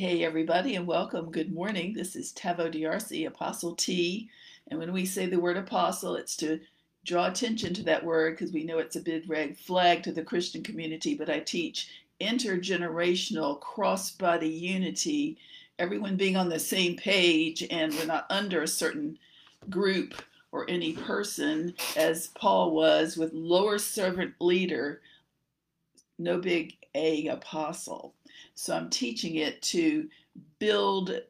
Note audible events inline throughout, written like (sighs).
Hey, everybody, and welcome. Good morning. This is Taveau D'Arcy, Apostle T. And when we say the word apostle, it's to draw attention to that word because we know it's a big red flag to the Christian community. But I teach intergenerational cross body unity, everyone being on the same page, and we're not under a certain group or any person as Paul was with lower servant leader, no big A apostle. So I'm teaching it to build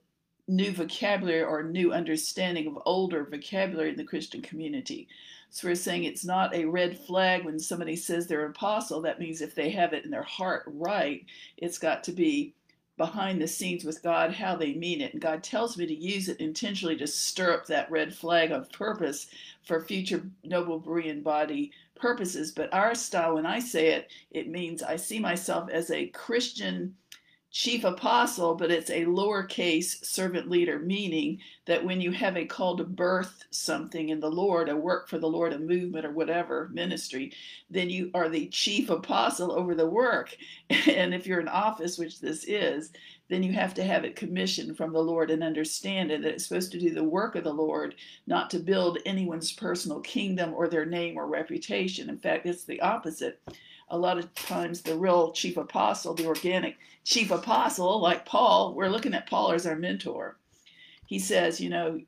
new vocabulary or new understanding of older vocabulary in the Christian community. So we're saying it's not a red flag when somebody says they're an apostle. That means if they have it in their heart right, it's got to be behind the scenes with God, how they mean it. And God tells me to use it intentionally to stir up that red flag of purpose for future noble Berean body purposes. But our style, when I say it, it means I see myself as a Christian chief apostle, but it's a lowercase servant leader, meaning that when you have a call to birth something in the Lord, a work for the Lord, a movement or whatever ministry, then you are the chief apostle over the work. (laughs) And if you're in office, which this is, then you have to have it commissioned from the Lord and understand it that it's supposed to do the work of the Lord, not to build anyone's personal kingdom or their name or reputation. In fact, it's the opposite a lot of times the real chief apostle, the organic chief apostle, like Paul, we're looking at Paul as our mentor. He says, you know,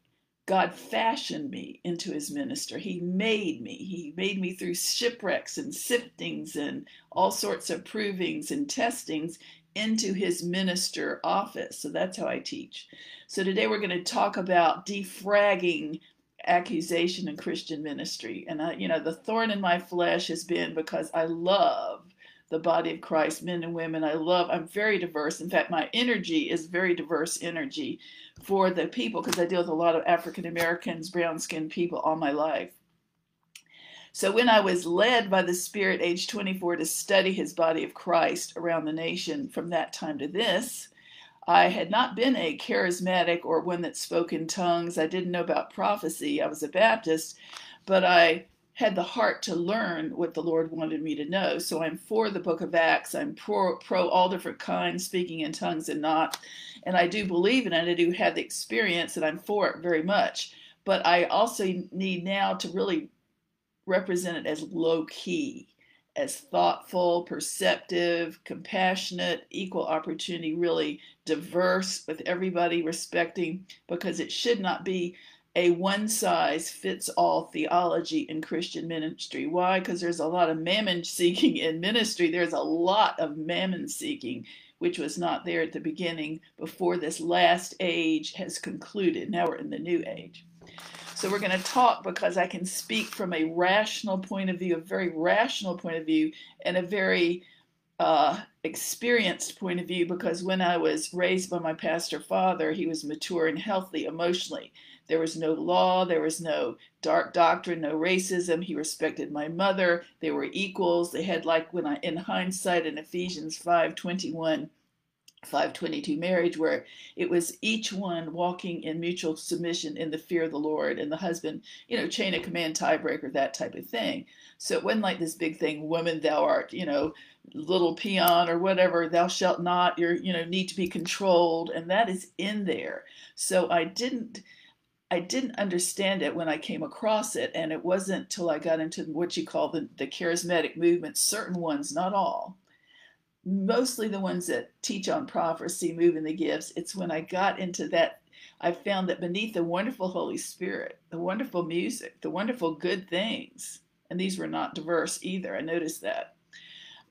God fashioned me into his minister. He made me. He made me through shipwrecks and siftings and all sorts of provings and testings into his minister office. So that's how I teach. So today we're going to talk about defragging accusation in Christian ministry. And I, you know, the thorn in my flesh has been because I love the body of Christ, men and women. I love, I'm very diverse. In fact, my energy is very diverse energy for the people because I deal with a lot of African Americans, brown skinned people all my life. So when I was led by the Spirit, age 24, to study his body of Christ around the nation from that time to this, I had not been a charismatic or one that spoke in tongues. I didn't know about prophecy. I was a Baptist, but I had the heart to learn what the Lord wanted me to know. So I'm for the book of Acts. I'm pro, pro all different kinds, speaking in tongues and not. And I do believe in it. I do have the experience, and I'm for it very much. But I also need now to really represent it as low key as thoughtful, perceptive, compassionate, equal opportunity, really diverse with everybody respecting, because it should not be a one size fits all theology in Christian ministry. Why? Because there's a lot of mammon (laughs) seeking in ministry. There's a lot of mammon seeking, which was not there at the beginning before this last age has concluded. Now we're in the new age. So we're going to talk because I can speak from a rational point of view, a very rational point of view, and a very uh, experienced point of view because when I was raised by my pastor father, he was mature and healthy emotionally. There was no law, there was no dark doctrine, no racism. He respected my mother. They were equals. They had like when I in hindsight in Ephesians 5:21 522 marriage where it was each one walking in mutual submission in the fear of the lord and the husband you know chain of command tiebreaker that type of thing. So it wasn't like this big thing woman thou art you know little peon or whatever thou shalt not you're you know need to be controlled and that is in there. So i didn't I didn't understand it when I came across it, and it wasn't till I got into what you call the, the charismatic movement, certain ones, not all, mostly the ones that teach on prophecy, moving the gifts. It's when I got into that, I found that beneath the wonderful Holy Spirit, the wonderful music, the wonderful good things, and these were not diverse either. I noticed that.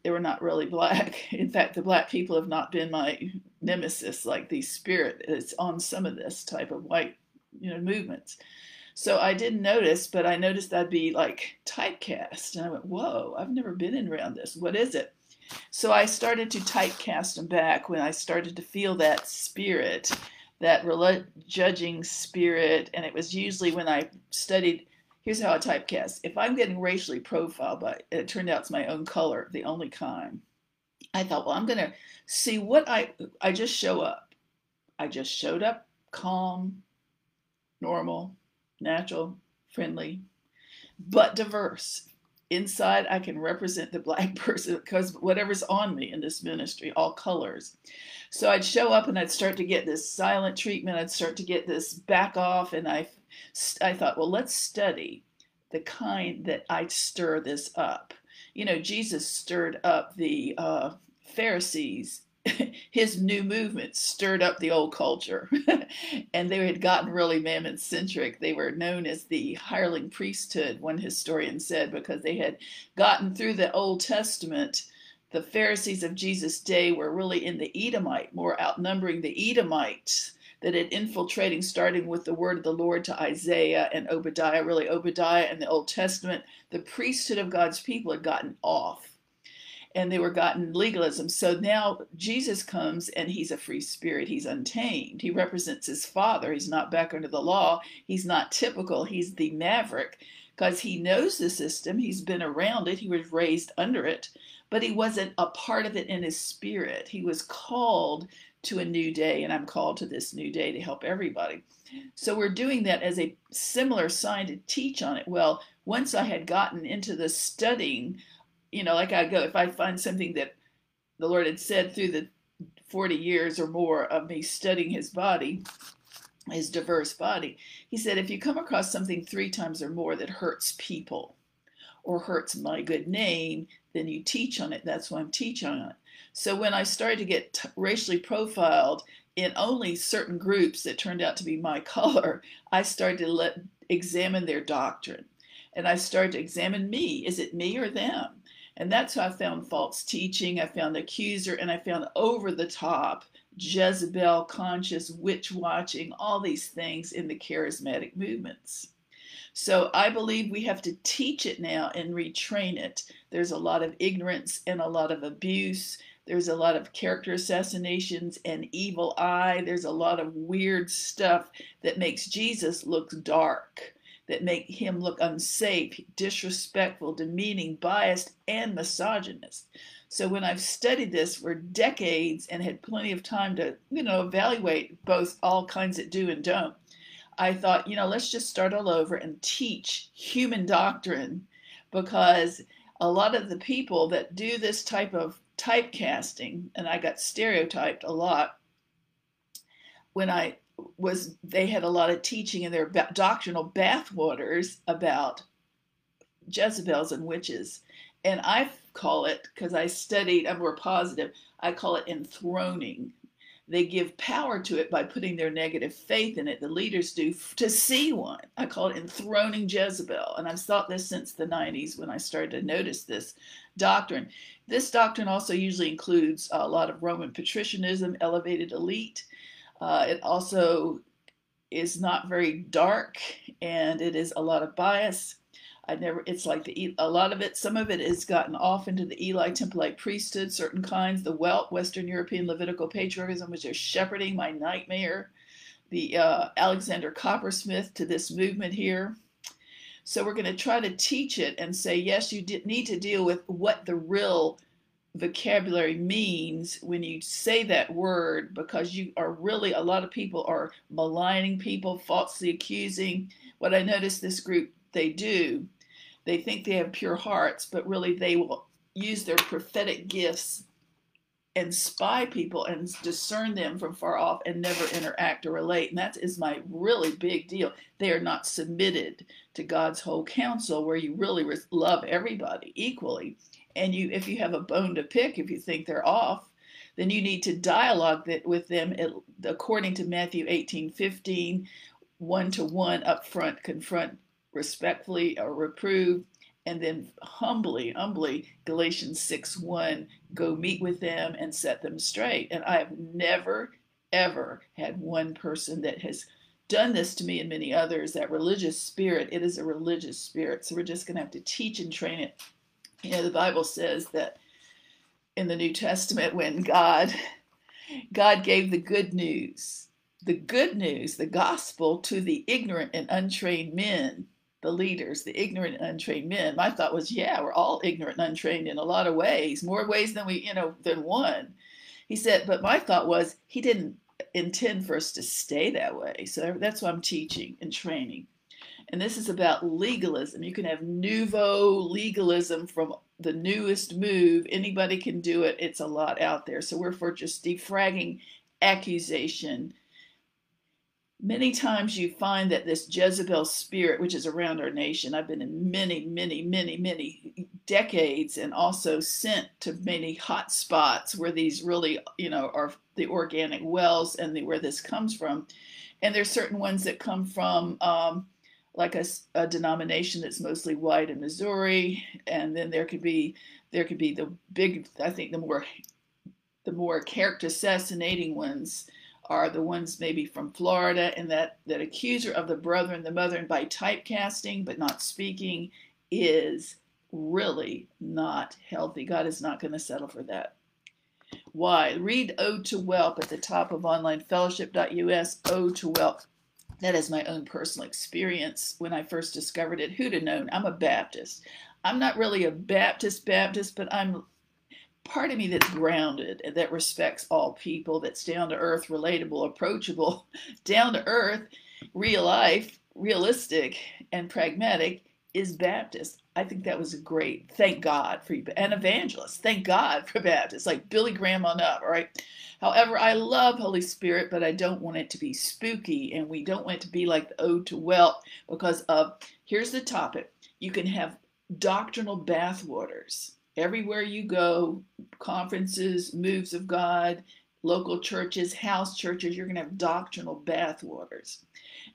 They were not really black. (laughs) In fact, the black people have not been my nemesis like the spirit is on some of this type of white, you know, movements. So I didn't notice, but I noticed I'd be like typecast. And I went, whoa, I've never been in around this. What is it? So I started to typecast them back when I started to feel that spirit, that judging spirit. And it was usually when I studied. Here's how I typecast. If I'm getting racially profiled, but it turned out it's my own color, the only kind. I thought, well, I'm going to see what I. I just show up. I just showed up calm, normal, natural, friendly, but diverse inside I can represent the black (laughs) person because whatever's on me in this ministry, all colors. So I'd show up and I'd start to get this silent treatment. I'd start to get this back off, and I, I thought, well, let's study the kind that I'd stir this up. You know, Jesus stirred up the uh, Pharisees (laughs) his new movement stirred up the old culture. (laughs) And they had gotten really mammon centric they were known as the hireling priesthood one historian said because they had gotten through the old testament. The pharisees of jesus day were really in the edomite more outnumbering the edomites that had infiltrating starting with the word of the lord to isaiah and obadiah. Really obadiah and the old testament the priesthood of god's people had gotten off and they were gotten legalism. So now Jesus comes and he's a free spirit. He's untamed. He represents his father. He's not back under the law. He's not typical. He's the maverick because he knows the system. He's been around it. He was raised under it, but he wasn't a part of it in his spirit. He was called to a new day, and I'm called to this new day to help everybody. So we're doing that as a similar sign to teach on it. Well, once I had gotten into the studying you know, like I go, if I find something that the Lord had said through the 40 years or more of me studying his body, his diverse body, he said, if you come across something three times or more that hurts people or hurts my good name, then you teach on it. That's why I'm teaching on it. So when I started to get t- racially profiled in only certain groups that turned out to be my (laughs) color, I started to let examine their doctrine. And I started to examine me. Is it me or them? And that's how I found false teaching. I found accuser and I found over the top Jezebel conscious witch watching, all these things in the charismatic movements. So I believe we have to teach it now and retrain it. There's a lot of ignorance and a lot of abuse. There's a lot of character assassinations and evil eye. There's a lot of weird stuff that makes Jesus look dark that make him look unsafe, disrespectful, demeaning, biased, and misogynist. So when I've studied this for decades and had plenty of time to, you know, evaluate both all kinds that do and don't, I thought, you know, let's just start all over and teach human doctrine because a lot of the people that do this type of typecasting, and I got stereotyped a lot when I was they had a lot of teaching in their doctrinal bathwaters about Jezebels and witches. And I call it, because I studied, I'm more positive, I call it enthroning. They give power to it by putting their negative faith in it. The leaders do to see one. I call it enthroning Jezebel. And I've thought this since the 90s when I started to notice this doctrine. This doctrine also usually includes a lot of Roman patricianism, elevated elite uh, it also is not very dark and it is a lot of bias. I never, it's like the, a lot of it, some of it has gotten off into the Eli Template priesthood, certain kinds, the Welt, Western European Levitical patriarchism, which is shepherding my nightmare, the uh, Alexander Coppersmith to this movement here. So we're going to try to teach it and say, yes, you need to deal with what the real vocabulary means when you say that word because you are really a lot of people are maligning people falsely accusing. What i notice this group they do they think they have pure hearts but really they will use their prophetic gifts and spy people and discern them from far off and never interact or relate. And that is my really big deal. They are not submitted to god's whole counsel where you really love everybody equally and you if you have a bone to pick if you think they're off then you need to dialogue that with them according to matthew 18 15 one to one up front confront respectfully or reprove and then humbly humbly galatians 6 1 go meet with them and set them straight. And i have never ever had one person that has done this to me and many others that religious spirit it is a religious spirit so we're just going to have to teach and train it you know, the Bible says that in the New Testament when God God gave the good news, the good news, the gospel to the ignorant and untrained men, the leaders, the ignorant and untrained men. My thought was, yeah, we're all ignorant and untrained in a lot of ways, more ways than we, you know, than one. He said, but my thought was he didn't intend for us to stay that way. So that's why I'm teaching and training. And this is about legalism. You can have nouveau legalism from the newest move. Anybody can do it. It's a lot out there. So we're for just defragging accusation. Many times you find that this Jezebel spirit, which is around our nation, I've been in many, many, many, many decades and also sent to many hot spots where these really, you know, are the organic wells and the, where this comes from. And there's certain ones that come from um, like a, a, denomination that's mostly white in Missouri, and then there could be there could be the big I think the more the more character assassinating ones are the ones maybe from Florida, and that that accuser of the brother and the mother, and by typecasting but not speaking is really not healthy. God is not going to settle for that. Why? Read Ode to Whelp at the top of onlinefellowship.us, Ode to Whelp that is my own personal experience when I first discovered it. Who'd have known? I'm a Baptist. I'm not really a Baptist Baptist, but I'm part of me that's grounded and that respects all people, that's down to earth, relatable, approachable, (laughs) down to earth, real life, realistic, and pragmatic is Baptist. I think that was a great. Thank God for you, an evangelist. Thank God for Baptists, like Billy Graham on up. All right. However, I love Holy Spirit, but I don't want it to be spooky, and we don't want it to be like the Ode to Whelp because of. Here's the topic: you can have doctrinal bathwaters everywhere you go, conferences, moves of God, local churches, house churches. You're going to have doctrinal bathwaters.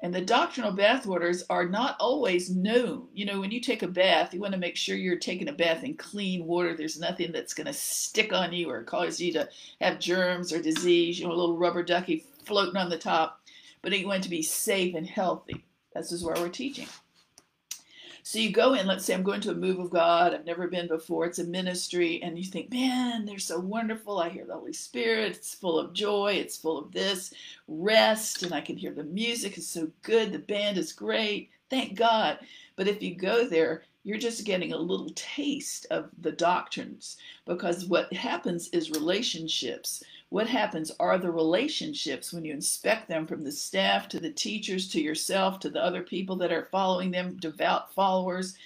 And the doctrinal bathwaters are not always known. You know, when you take a bath, you want to make sure you're taking a bath in clean water. There's nothing that's going to stick on you or cause you to have germs or disease, you know, a little rubber ducky floating on the top. But you want to be safe and healthy. This is where we're teaching. So you go in, let's say I'm going to a move of God, I've never been before, it's a ministry, and you think, man, they're so wonderful. I hear the Holy Spirit, it's full of joy, it's full of this rest, and I can hear the music is so good, the band is great, thank God. But if you go there, you're just getting a little taste of the doctrines because what happens is relationships what happens are the relationships when you inspect them from the staff to the teachers to yourself to the other people that are following them, devout followers.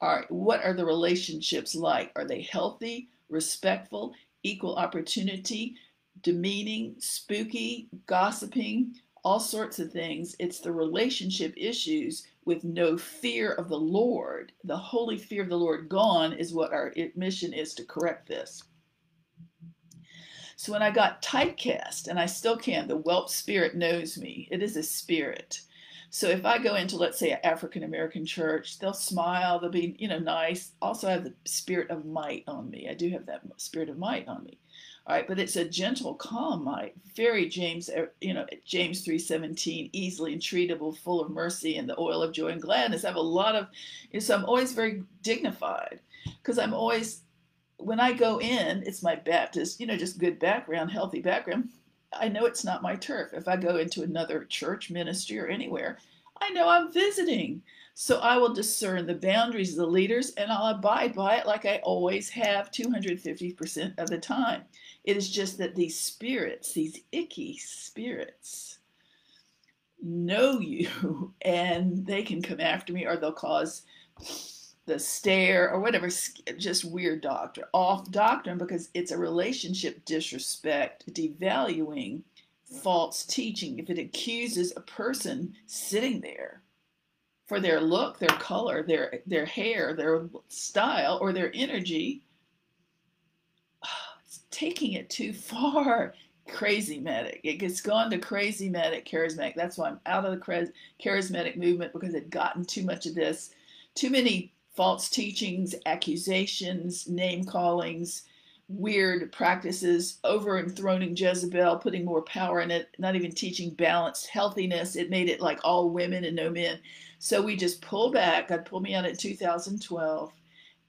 Are what are the relationships like? Are they healthy, respectful, equal opportunity, demeaning, spooky, gossiping, all sorts of things? It's the relationship issues with no fear of the Lord. The holy fear of the Lord gone is what our mission is to correct this. So when I got typecast, and I still can, the whelp spirit knows me. It is a spirit. So if I go into, let's say, an African American church, they'll smile, they'll be, you know, nice. Also, I have the spirit of might on me. I do have that spirit of might on me. All right, but it's a gentle, calm might, very James, uh, you know, James three seventeen, easily entreatable, full of mercy, and the oil of joy and gladness. I have a lot of, you know, so I'm always very dignified because I'm always when I go in, it's my Baptist, you know, just good background, healthy background. I know it's not my turf. If I go into another church, ministry, or anywhere, I know I'm visiting. So I will discern the boundaries of the leaders and I'll abide by it like I always have 250% of the time. It is just that these spirits, these icky spirits, know you (laughs) and they can come after me or they'll cause the stare or whatever, just weird doctrine, off doctrine because it's a relationship disrespect, devaluing false teaching. If it accuses a person sitting there for their look, their color, their their hair, their style, or their energy, (sighs) it's taking it too far. Crazy medic. It gets gone to crazy medic, charismatic. That's why I'm out of the charismatic movement because it gotten too much of this, too many false teachings, accusations, name callings, weird practices, over enthroning Jezebel, putting more power in it, not even teaching balanced healthiness. It made it like all women and no men. So we just pull back. God pulled me out in 2012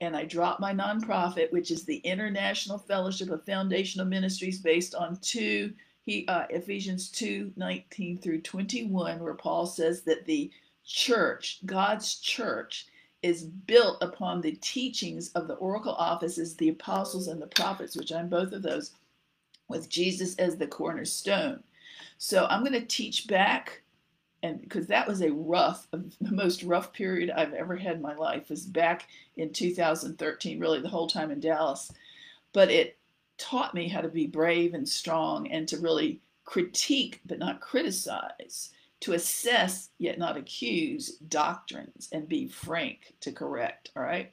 and I dropped my nonprofit, which is the International Fellowship of Foundational Ministries, based on two he, uh, Ephesians 2 19 through 21, where Paul says that the church, God's church, is built upon the teachings of the oracle offices, the apostles and the prophets, which I'm both of those, with Jesus as the cornerstone. So I'm going to teach back and because that was a rough, the most rough period I've ever had in my life was back in 2013, really the whole time in Dallas. But it taught me how to be brave and strong and to really critique but not criticize, to assess yet not accuse doctrines and be frank to correct. All right.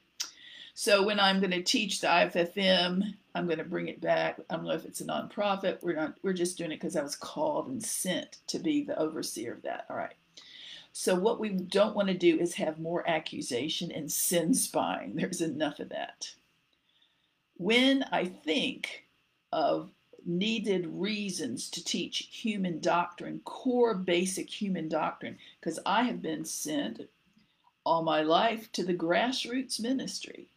So when I'm going to teach the IFFM, I'm going to bring it back. I don't know if it's a nonprofit. We're not. We're just doing it because I was called and sent to be the overseer of that. All right. So what we don't want to do is have more accusation and sin spying. (laughs) There's enough of that. When I think of needed reasons to teach human doctrine, core basic human doctrine, because I have been sent all my life to the grassroots ministry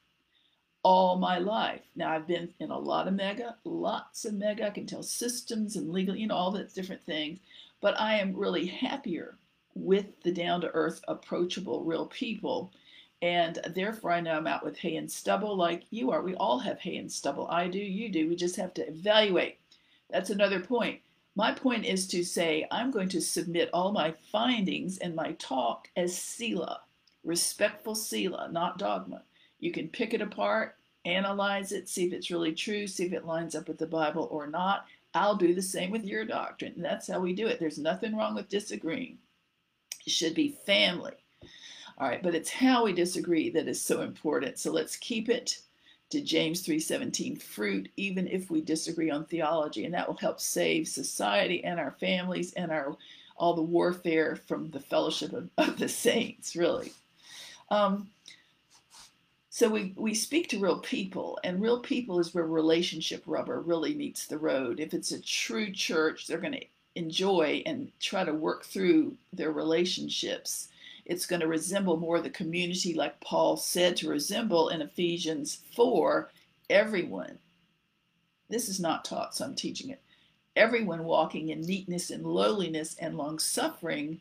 all my life. Now, I've been in a lot of mega, lots of mega. I can tell systems and legal, you know, all the different things. But I am really happier with the down to earth, approachable, real people. And therefore, I know I'm out with hay and stubble like you are. We all have hay and stubble. I do, you do. We just have to evaluate. That's another point. My point is to say, I'm going to submit all my findings and my talk as Selah, respectful Selah, not dogma. You can pick it apart, analyze it, see if it's really true, see if it lines up with the Bible or not. I'll do the same with your doctrine. And that's how we do it. There's nothing wrong with disagreeing. It should be family. All right, but it's how we disagree that is so important. So let's keep it to James 3:17 fruit even if we disagree on theology and that will help save society and our families and our all the warfare from the fellowship of, of the saints really um, so we, we speak to real people, and real people is where relationship rubber really meets the road. If it's a true church, they're going to enjoy and try to work through their relationships. It's going to resemble more the community, like Paul said to resemble in Ephesians 4 everyone. This is not taught, so I'm teaching it. Everyone walking in neatness and lowliness and long suffering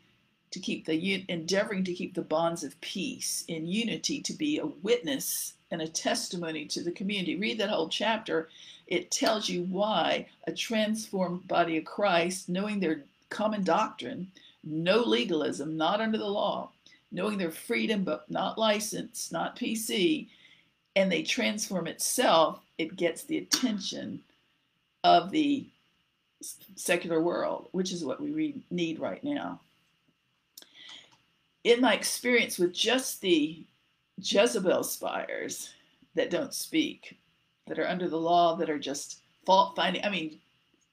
to keep the endeavoring to keep the bonds of peace in unity to be a witness and a testimony to the community read that whole chapter it tells you why a transformed body of christ knowing their common doctrine no legalism not under the law knowing their freedom but not license not pc and they transform itself it gets the attention of the secular world which is what we need right now in my experience with just the Jezebel spires that don't speak, that are under the law, that are just fault finding, I mean,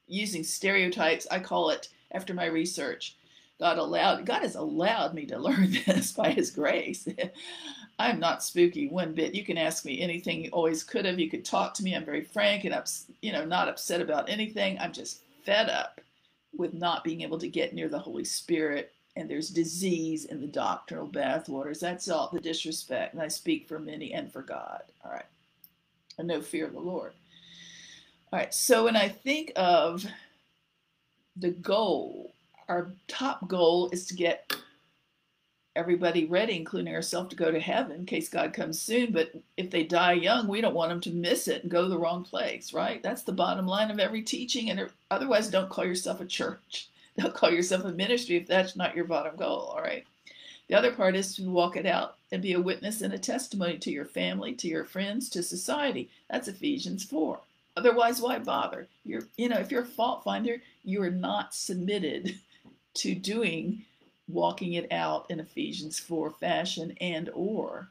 using stereotypes, I call it after my research. God allowed God has allowed me to learn (laughs) this by his grace. (laughs) I'm not spooky one bit. You can ask me anything you always could have. You could talk to me. I'm very frank and ups, you know, not upset about anything. I'm just fed up with not being able to get near the Holy Spirit and there's disease in the doctrinal bathwaters. That's all the disrespect. And I speak for many and for God. All right. And no fear of the Lord. All right. So when I think of the goal, our top goal is to get everybody ready, including ourselves, to go to heaven in case God comes soon. But if they die young, we don't want them to miss it and go to the wrong place, right? That's the bottom line of every teaching. And otherwise, don't call yourself a church. (laughs) Don't call yourself a ministry if that's not your bottom goal, all right? The other part is to walk it out and be a witness and a testimony to your family, to your friends, to society. That's Ephesians 4. Otherwise, why bother? You're, you know, if you're a fault finder, you are not submitted to doing walking it out in Ephesians 4 fashion and or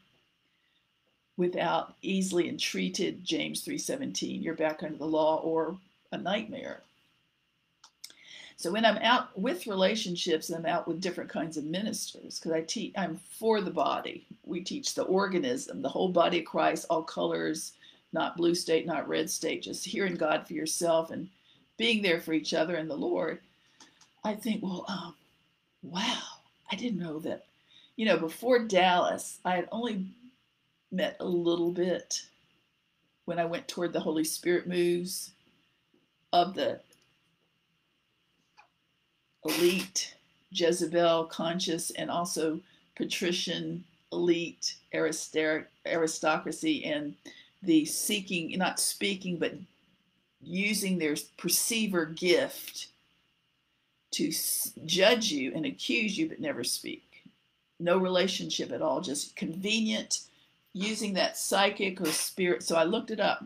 without easily entreated James 3:17. You're back under the law or a nightmare. So when I'm out with relationships, I'm out with different kinds of ministers because I teach. I'm for the body. We teach the organism, the whole body of Christ, all colors, not blue state, not red state. Just hearing God for yourself and being there for each other and the Lord. I think, well, um, wow, I didn't know that. You know, before Dallas, I had only met a little bit when I went toward the Holy Spirit moves of the elite Jezebel conscious and also patrician elite aristocracy and the seeking, not speaking, but using their perceiver gift to judge you and accuse you but never speak. No relationship at all, just convenient using that psychic or spirit. So I looked it up.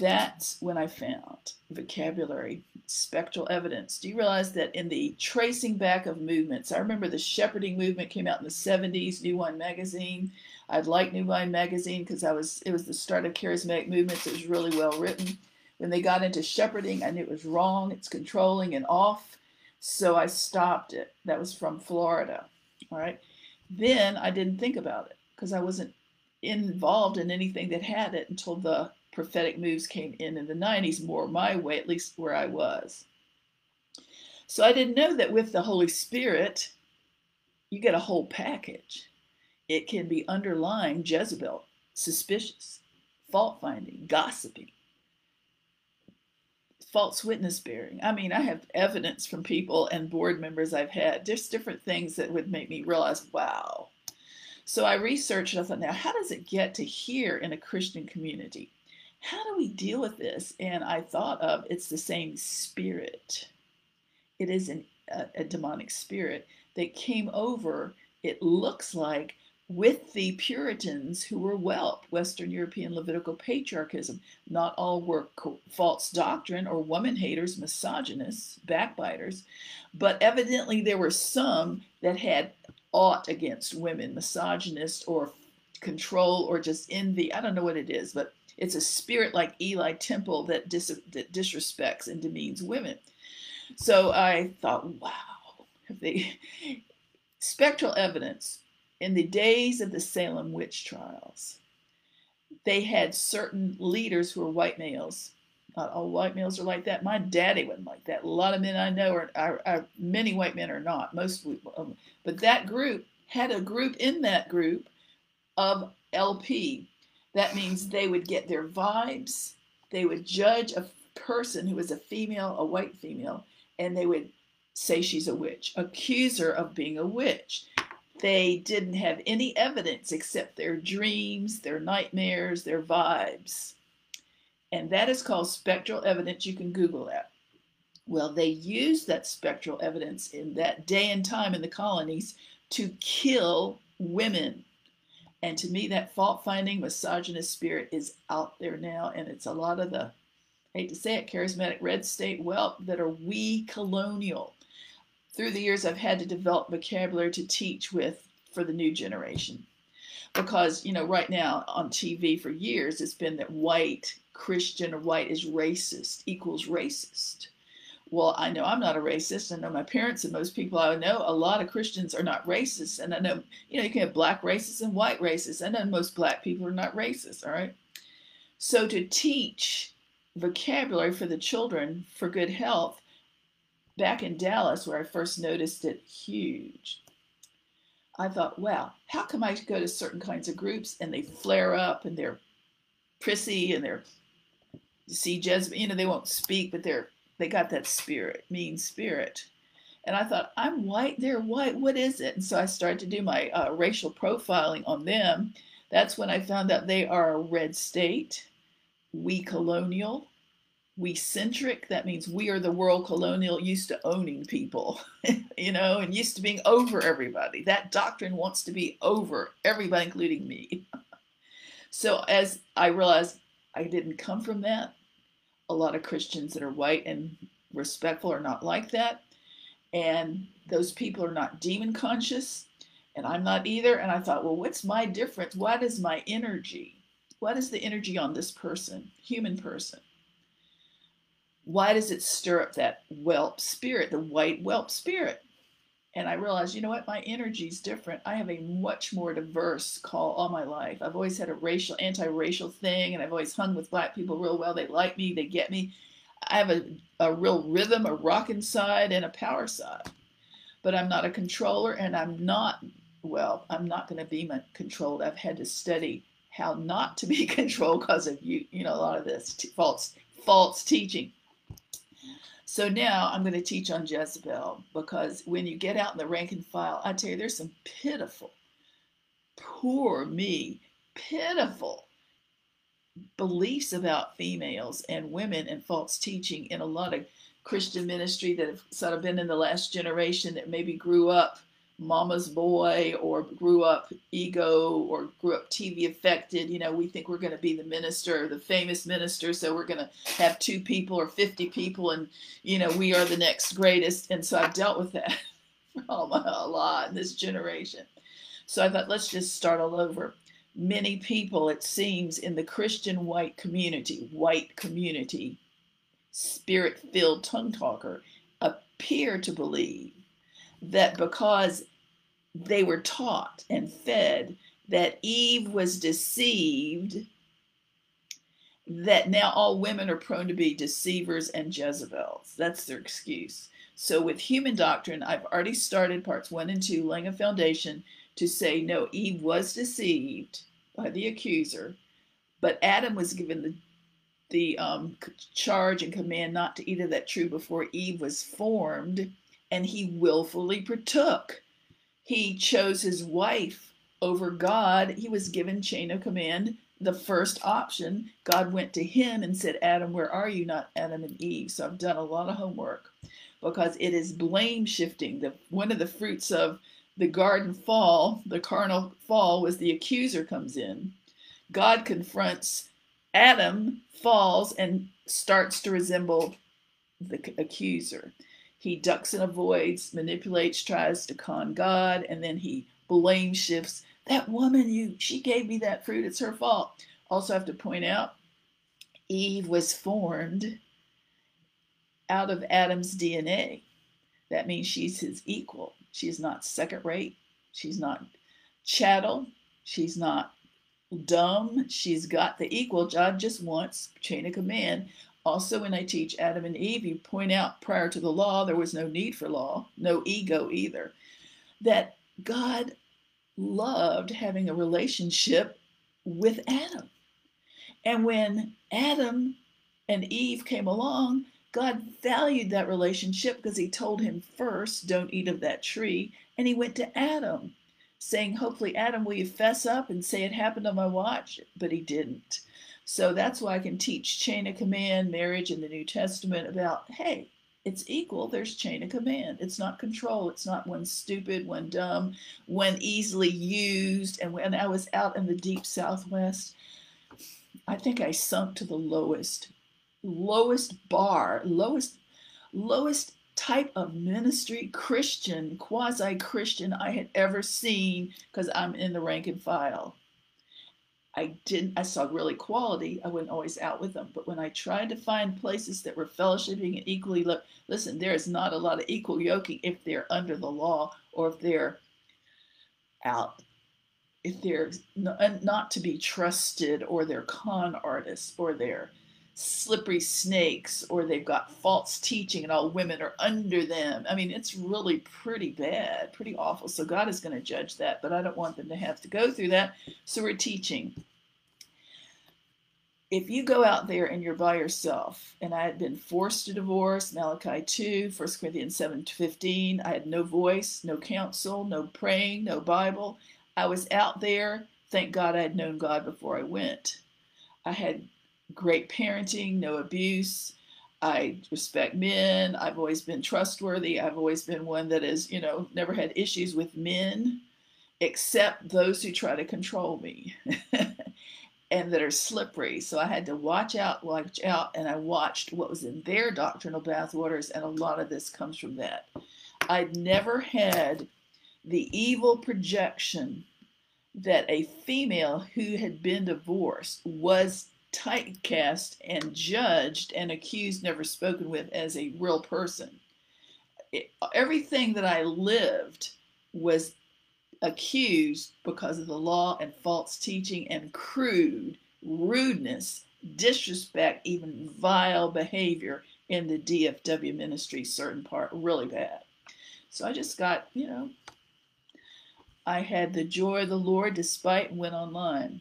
That's when I found vocabulary, spectral evidence. Do you realize that in the tracing back of movements, I remember the shepherding movement came out in the 70s, New Wine Magazine. I'd like New Wine Magazine because I was it was the start of charismatic movements. It was really well written. When they got into shepherding, knew it was wrong. It's controlling and off. So I stopped it. That was from Florida. All right. Then I didn't think about it because I wasn't involved in anything that had it until the prophetic moves came in in the 90s, more my way, at least where I was. So I didn't know that with the Holy Spirit, you get a whole package. It can be underlying Jezebel, suspicious, fault finding, gossiping, false witness bearing. I mean, I have evidence from people and board members I've had, just different things that would make me realize, wow. So I researched and I thought, now, how does it get to here in a Christian community? How do we deal with this? And I thought of it's the same spirit. It is an, a, a demonic spirit that came over, it looks like, with the Puritans who were whelp, Western European Levitical patriarchism. Not all were false doctrine or woman haters, misogynists, backbiters, but evidently there were some that had aught against women, misogynist or control or just envy. I don't know what it is, but it's a spirit like Eli Temple that, dis- that disrespects and demeans women. So I thought, wow, they (laughs) spectral evidence in the days of the Salem witch trials, they had certain leaders who were white males. Not all white males are like that. My daddy wasn't like that. A lot of men I know are, are, are many white men are not. Most, um, but that group had a group in that group of LP. That means they would get their vibes. They would judge a person who was a female, a white female, and they would say she's a witch, accuse her of being a witch. They didn't have any evidence except their dreams, their nightmares, their vibes. And that is called spectral evidence. You can Google that. Well, they used that spectral evidence in that day and time in the colonies to kill women. And to me, that fault finding misogynist spirit is out there now. And it's a lot of the, I hate to say it, charismatic red state whelp that are we colonial through the years, I've had to develop vocabulary to teach with for the new generation. Because, you know, right now on TV for years, it's been that white, Christian, or white is racist equals racist. Well, I know I'm not a racist. I know my parents and most people I know, a lot of Christians are not racist. And I know, you know, you can have black racists and white racists. I know most black people are not racist, all right? So to teach vocabulary for the children for good health, back in Dallas, where I first noticed it huge, I thought, wow, how come I go to certain kinds of groups and they flare up and they're prissy and they're see Jezebel, you know, they won't speak, but they're they got that spirit, mean spirit. And I thought, I'm white, they're white, what is it? And so I started to do my uh, racial profiling on them. That's when I found out they are a red state, we colonial, we centric that means we are the world colonial used to owning people (laughs) you know and used to being over everybody. That doctrine wants to be over everybody including me. (laughs) So as i realized i didn't come from that a lot of christians that are white and respectful are not like that and those people are not demon conscious and i'm not either and i thought well what's my difference? What is my energy what is the energy on this person human person why does it stir up that whelp spirit, the white whelp spirit? And I realized, you know what, my energy is different. I have a much more diverse call all my life. I've always had a racial, anti-racial thing, and I've always hung with black people real well. They like me, they get me. I have a, a real rhythm, a rocking side, and a power side. But I'm not a controller, and I'm not, well, I'm not going to be controlled. I've had to study how not to be (laughs) controlled because of you, you know, a lot of this t- false, false teaching. So now I'm going to teach on Jezebel because when you get out in the rank and file, I tell you, there's some pitiful, poor me, pitiful beliefs about females and women and false teaching in a lot of Christian ministry that have sort of been in the last generation that maybe grew up mama's boy or grew up ego or grew up TV affected. You know, we think we're going to be the minister, the famous minister, so we're going to have two people or 50 people and, you know, we are the next greatest. And so I've dealt with that (laughs) for a lot in this generation. So I thought, let's just start all over. Many people, it seems, in the Christian white community, white community, spirit filled tongue talker, appear to believe that because they were taught and fed that Eve was deceived, that now all women are prone to be deceivers and Jezebels. That's their excuse. So, with human doctrine, I've already started parts one and two, laying a foundation to say no, Eve was deceived by the accuser, but Adam was given the the um, charge and command not to eat of that tree before Eve was formed and he willfully partook. He chose his wife over God. He was given chain of command, the first option. God went to him and said, Adam, where are you? Not Adam and Eve. So I've done a lot of homework because it is blame shifting. The, one of the fruits of the garden fall, the carnal fall, was the accuser comes in. God confronts Adam, falls, and starts to resemble the accuser he ducks and avoids, manipulates, tries to con God, and then he blame shifts. That woman, you, she gave me that fruit. It's her fault. Also, have to point out, Eve was formed out of Adam's DNA. That means she's his equal. She's not second rate. She's not chattel. She's not dumb. She's got the equal. God just wants chain of command also, when I teach Adam and Eve, you point out prior to the law, there was no need for law, no ego either. That God loved having a relationship with Adam. And when Adam and Eve came along, God valued that relationship because he told him first, don't eat of that tree. And he went to Adam, saying, Hopefully, Adam, will you fess up and say it happened on my watch? But he didn't. So that's why I can teach chain of command, marriage in the New Testament about, hey, it's equal. There's chain of command. It's not control. It's not one stupid, one dumb, one easily used. And when I was out in the deep Southwest, I think I sunk to the lowest, lowest bar, lowest, lowest type of ministry, Christian, quasi Christian I had ever seen because I'm in the rank and file. I didn't, I saw really quality. I wasn't always out with them. But when I tried to find places that were fellowshipping and equally, look, listen, there is not a lot of equal yoking if they're under the law or if they're out, if they're not to be trusted or they're con artists or they're slippery snakes or they've got false teaching and all women are under them. I mean, it's really pretty bad, pretty awful. So God is going to judge that, but I don't want them to have to go through that. So we're teaching. If you go out there and you're by yourself, and I had been forced to divorce, Malachi 2, 1 Corinthians 7 15, I had no voice, no counsel, no praying, no Bible. I was out there. Thank God I had known God before I went. I had great parenting, no abuse. I respect men. I've always been trustworthy. I've always been one that has, you know, never had issues with men, except those who try to control me (laughs) and that are slippery. So I had to watch out, watch out, and I watched what was in their doctrinal bathwaters, and a lot of this comes from that. I'd never had the evil projection that a female who had been divorced was typecast and judged and accused, never spoken with as a real person. It, everything that I lived was accused because of the law and false teaching and crude rudeness, disrespect, even vile behavior in the DFW ministry, certain part, really bad. So I just got, you know, I had the joy of the Lord despite went online.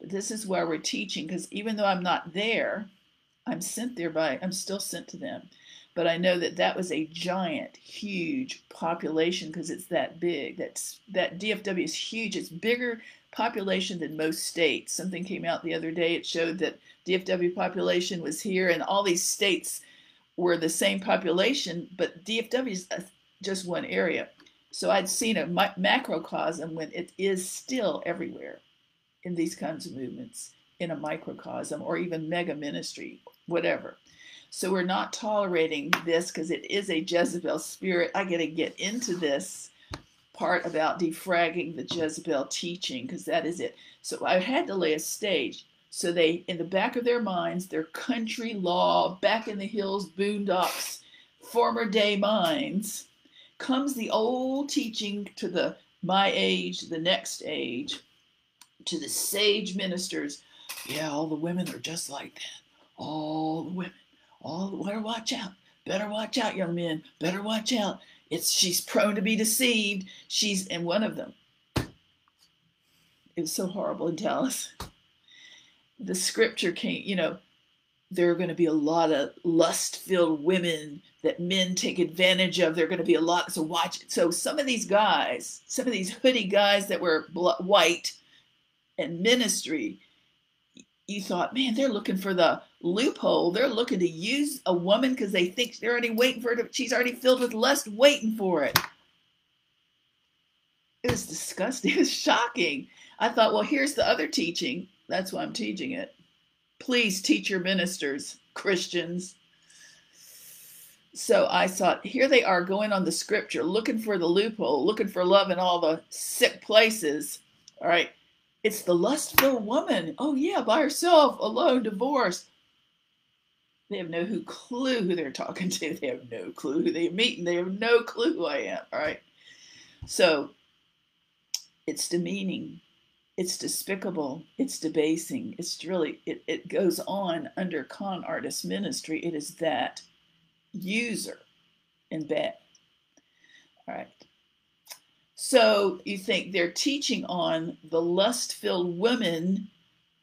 But this is where we're teaching because even though I'm not there, I'm sent there by, I'm still sent to them. But I know that that was a giant, huge population because it's that big. That's that DFW is huge. It's bigger population than most states. Something came out the other day. It showed that DFW population was here, and all these states were the same population, but DFW is uh, just one area. So I'd seen a macrocosm when it is still everywhere in these kinds of movements in a microcosm or even mega ministry, whatever. So we're not tolerating this because it is a Jezebel spirit. I got to get into this part about defragging the Jezebel teaching because that is it. So I had to lay a stage. So they, in the back of their minds, their country law, back in the hills, boondocks, former day minds, comes the old teaching to the my age, the next age, to the sage ministers. Yeah, all the women are just like that. All the women. All better watch out. Better watch out, young men. Better watch out. It's she's prone to be deceived. She's in one of them. It was so horrible in Dallas. The scripture came, you know, there are going to be a lot of lust-filled women that men take advantage of. There are going to be a lot. So watch. So some of these guys, some of these hoodie guys that were white and ministry, you thought, man, they're looking for the loophole. They're looking to use a woman because they think they're already waiting for it. She's already filled with lust, waiting for it. It was disgusting. (laughs) It was shocking. I thought, well, here's the other teaching. That's why I'm teaching it. Please teach your ministers, Christians. So I thought, here they are going on the scripture, looking for the loophole, looking for love in all the sick places. All right. It's the lustful woman. Oh, yeah, by herself, alone, divorced. They have no clue who they're talking to. They have no clue who they're meeting. They have no clue who I am. All right. So it's demeaning. It's despicable. It's debasing. It's really, it, it goes on under con artist ministry. It is that user in bed. All right. So you think they're teaching on the lust filled women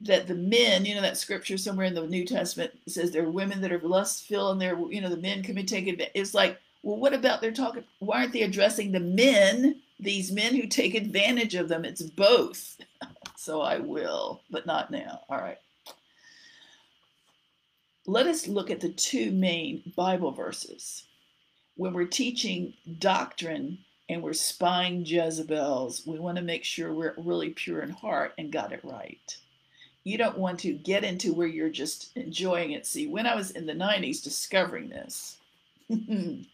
that the men, you know, that scripture somewhere in the New Testament says there are women that are lust filled and they're, you know, the men can be taken. It's like, well, what about they're talking? Why aren't they addressing the men, these men who take advantage of them? It's both. (laughs) so I will, but not now. All right. Let us look at the two main Bible verses. When we're teaching doctrine and we're spying Jezebels, we want to make sure we're really pure in heart and got it right you don't want to get into where you're just enjoying it. See, when I was in the 90s discovering this, (laughs) and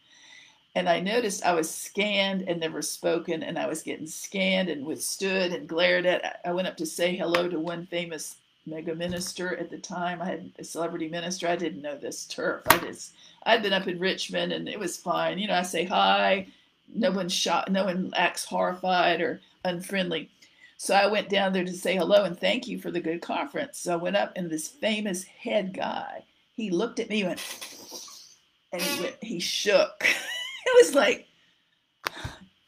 I noticed I was scanned and never spoken, and I was getting scanned and withstood and glared at. I went up to say hello to one famous mega minister at the time. I had a celebrity minister. I didn't know this turf. I just I'd been up in Richmond and it was fine. You know, I say hi. No one shot. No one acts horrified or unfriendly. So I went down there to say hello and thank you for the good conference. So I went up and this famous head guy, he looked at me and went, and he went, he shook. (laughs) it was like,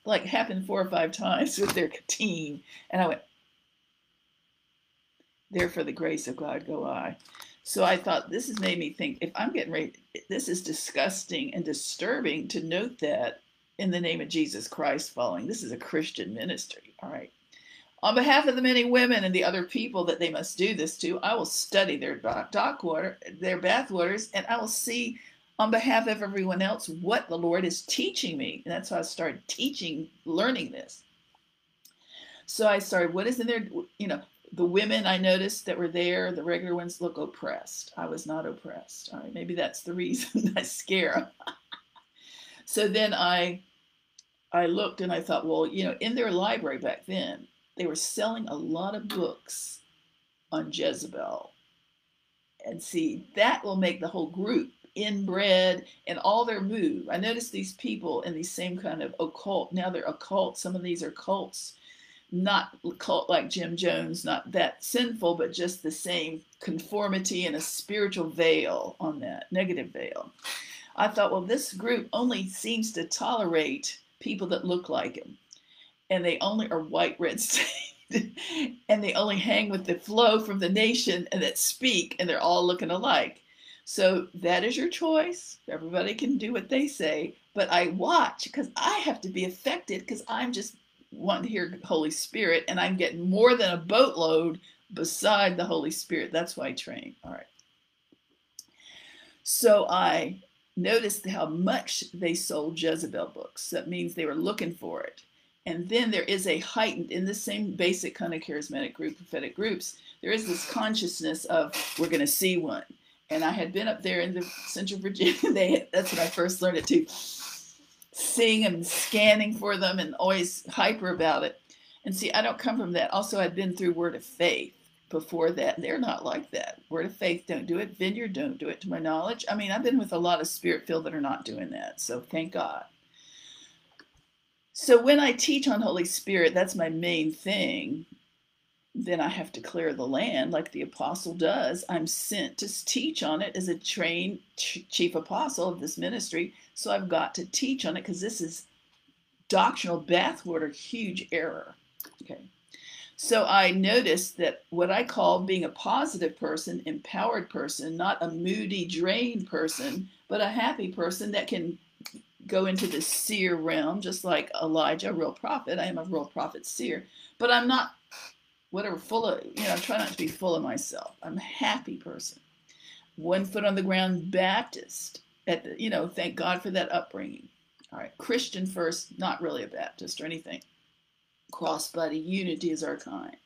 like happened four or five times with their team. And I went, there for the grace of God go I. So I thought this has made me think if I'm getting ready, this is disgusting and disturbing to note that in the name of Jesus Christ following. This is a Christian ministry. All right. On behalf of the many women and the other people that they must do this to, I will study their dock water, their bathwaters, and I will see on behalf of everyone else what the Lord is teaching me. And that's how I started teaching, learning this. So I started, what is in there? You know, the women I noticed that were there, the regular ones look oppressed. I was not oppressed. All right, maybe that's the reason (laughs) I scare them. So then I I looked and I thought, well, you know, in their library back then, they were selling a lot of books on Jezebel. And see, that will make the whole group inbred and all their move. I noticed these people in these same kind of occult, now they're occult. Some of these are cults, not cult like Jim Jones, not that sinful, but just the same conformity and a spiritual veil on that, negative veil. I thought, well, this group only seems to tolerate people that look like him. And they only are white red (laughs) stained. And they only hang with the flow from the nation and that speak and they're all looking alike. So that is your choice. Everybody can do what they say. But i watch because i have to be affected because i'm just wanting to hear holy spirit and i'm getting more than a boatload beside the holy spirit. That's why i train. All right. So i noticed how much they sold Jezebel books. That means they were looking for it. And then there is a heightened, in the same basic kind of charismatic group, prophetic groups, there is this consciousness of we're going to see one. And I had been up there in the Central Virginia. (laughs) They that's when I first learned it too. Seeing and scanning for them and always hyper about it. And see, I don't come from that. Also, I'd been through Word of Faith before that. They're not like that. Word of Faith don't do it. Vineyard don't do it, to my knowledge. I mean, I've been with a lot of spirit filled that are not doing that. So thank God. So when I teach on Holy Spirit, that's my main thing. Then I have to clear the land like the apostle does. I'm sent to teach on it as a trained chief apostle of this ministry. So I've got to teach on it because this is doctrinal bathwater, huge error. Okay. So I noticed that what I call being a positive person, empowered person, not a moody, drained person, but a happy person that can go into the seer realm, just like Elijah, a real prophet. I am a real prophet seer, but I'm not whatever full of, you know, I try not to be full of myself. I'm a happy person. One foot on the ground Baptist. At the, you know, thank God for that upbringing. All right, Christian first, not really a Baptist or anything. Crossbody unity is our kind.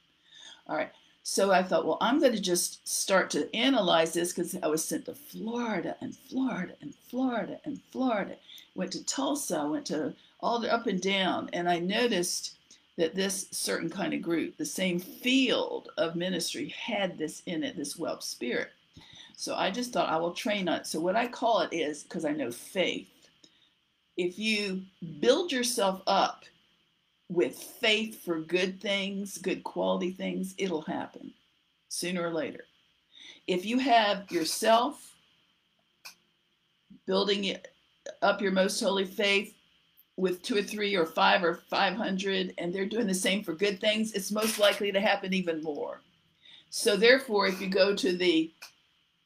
All right. So I thought, well, I'm going to just start to analyze this because I was sent to Florida and Florida and Florida and Florida. Went to Tulsa, went to all the up and down, and I noticed that this certain kind of group, the same field of ministry, had this in it, this whelp spirit. So I just thought I will train on it. So what I call it is because I know faith. If you build yourself up with faith for good things, good quality things, it'll happen sooner or later. If you have yourself building up your most holy faith with two or three or five or 500, and they're doing the same for good things, it's most likely to happen even more. So, therefore, if you go to the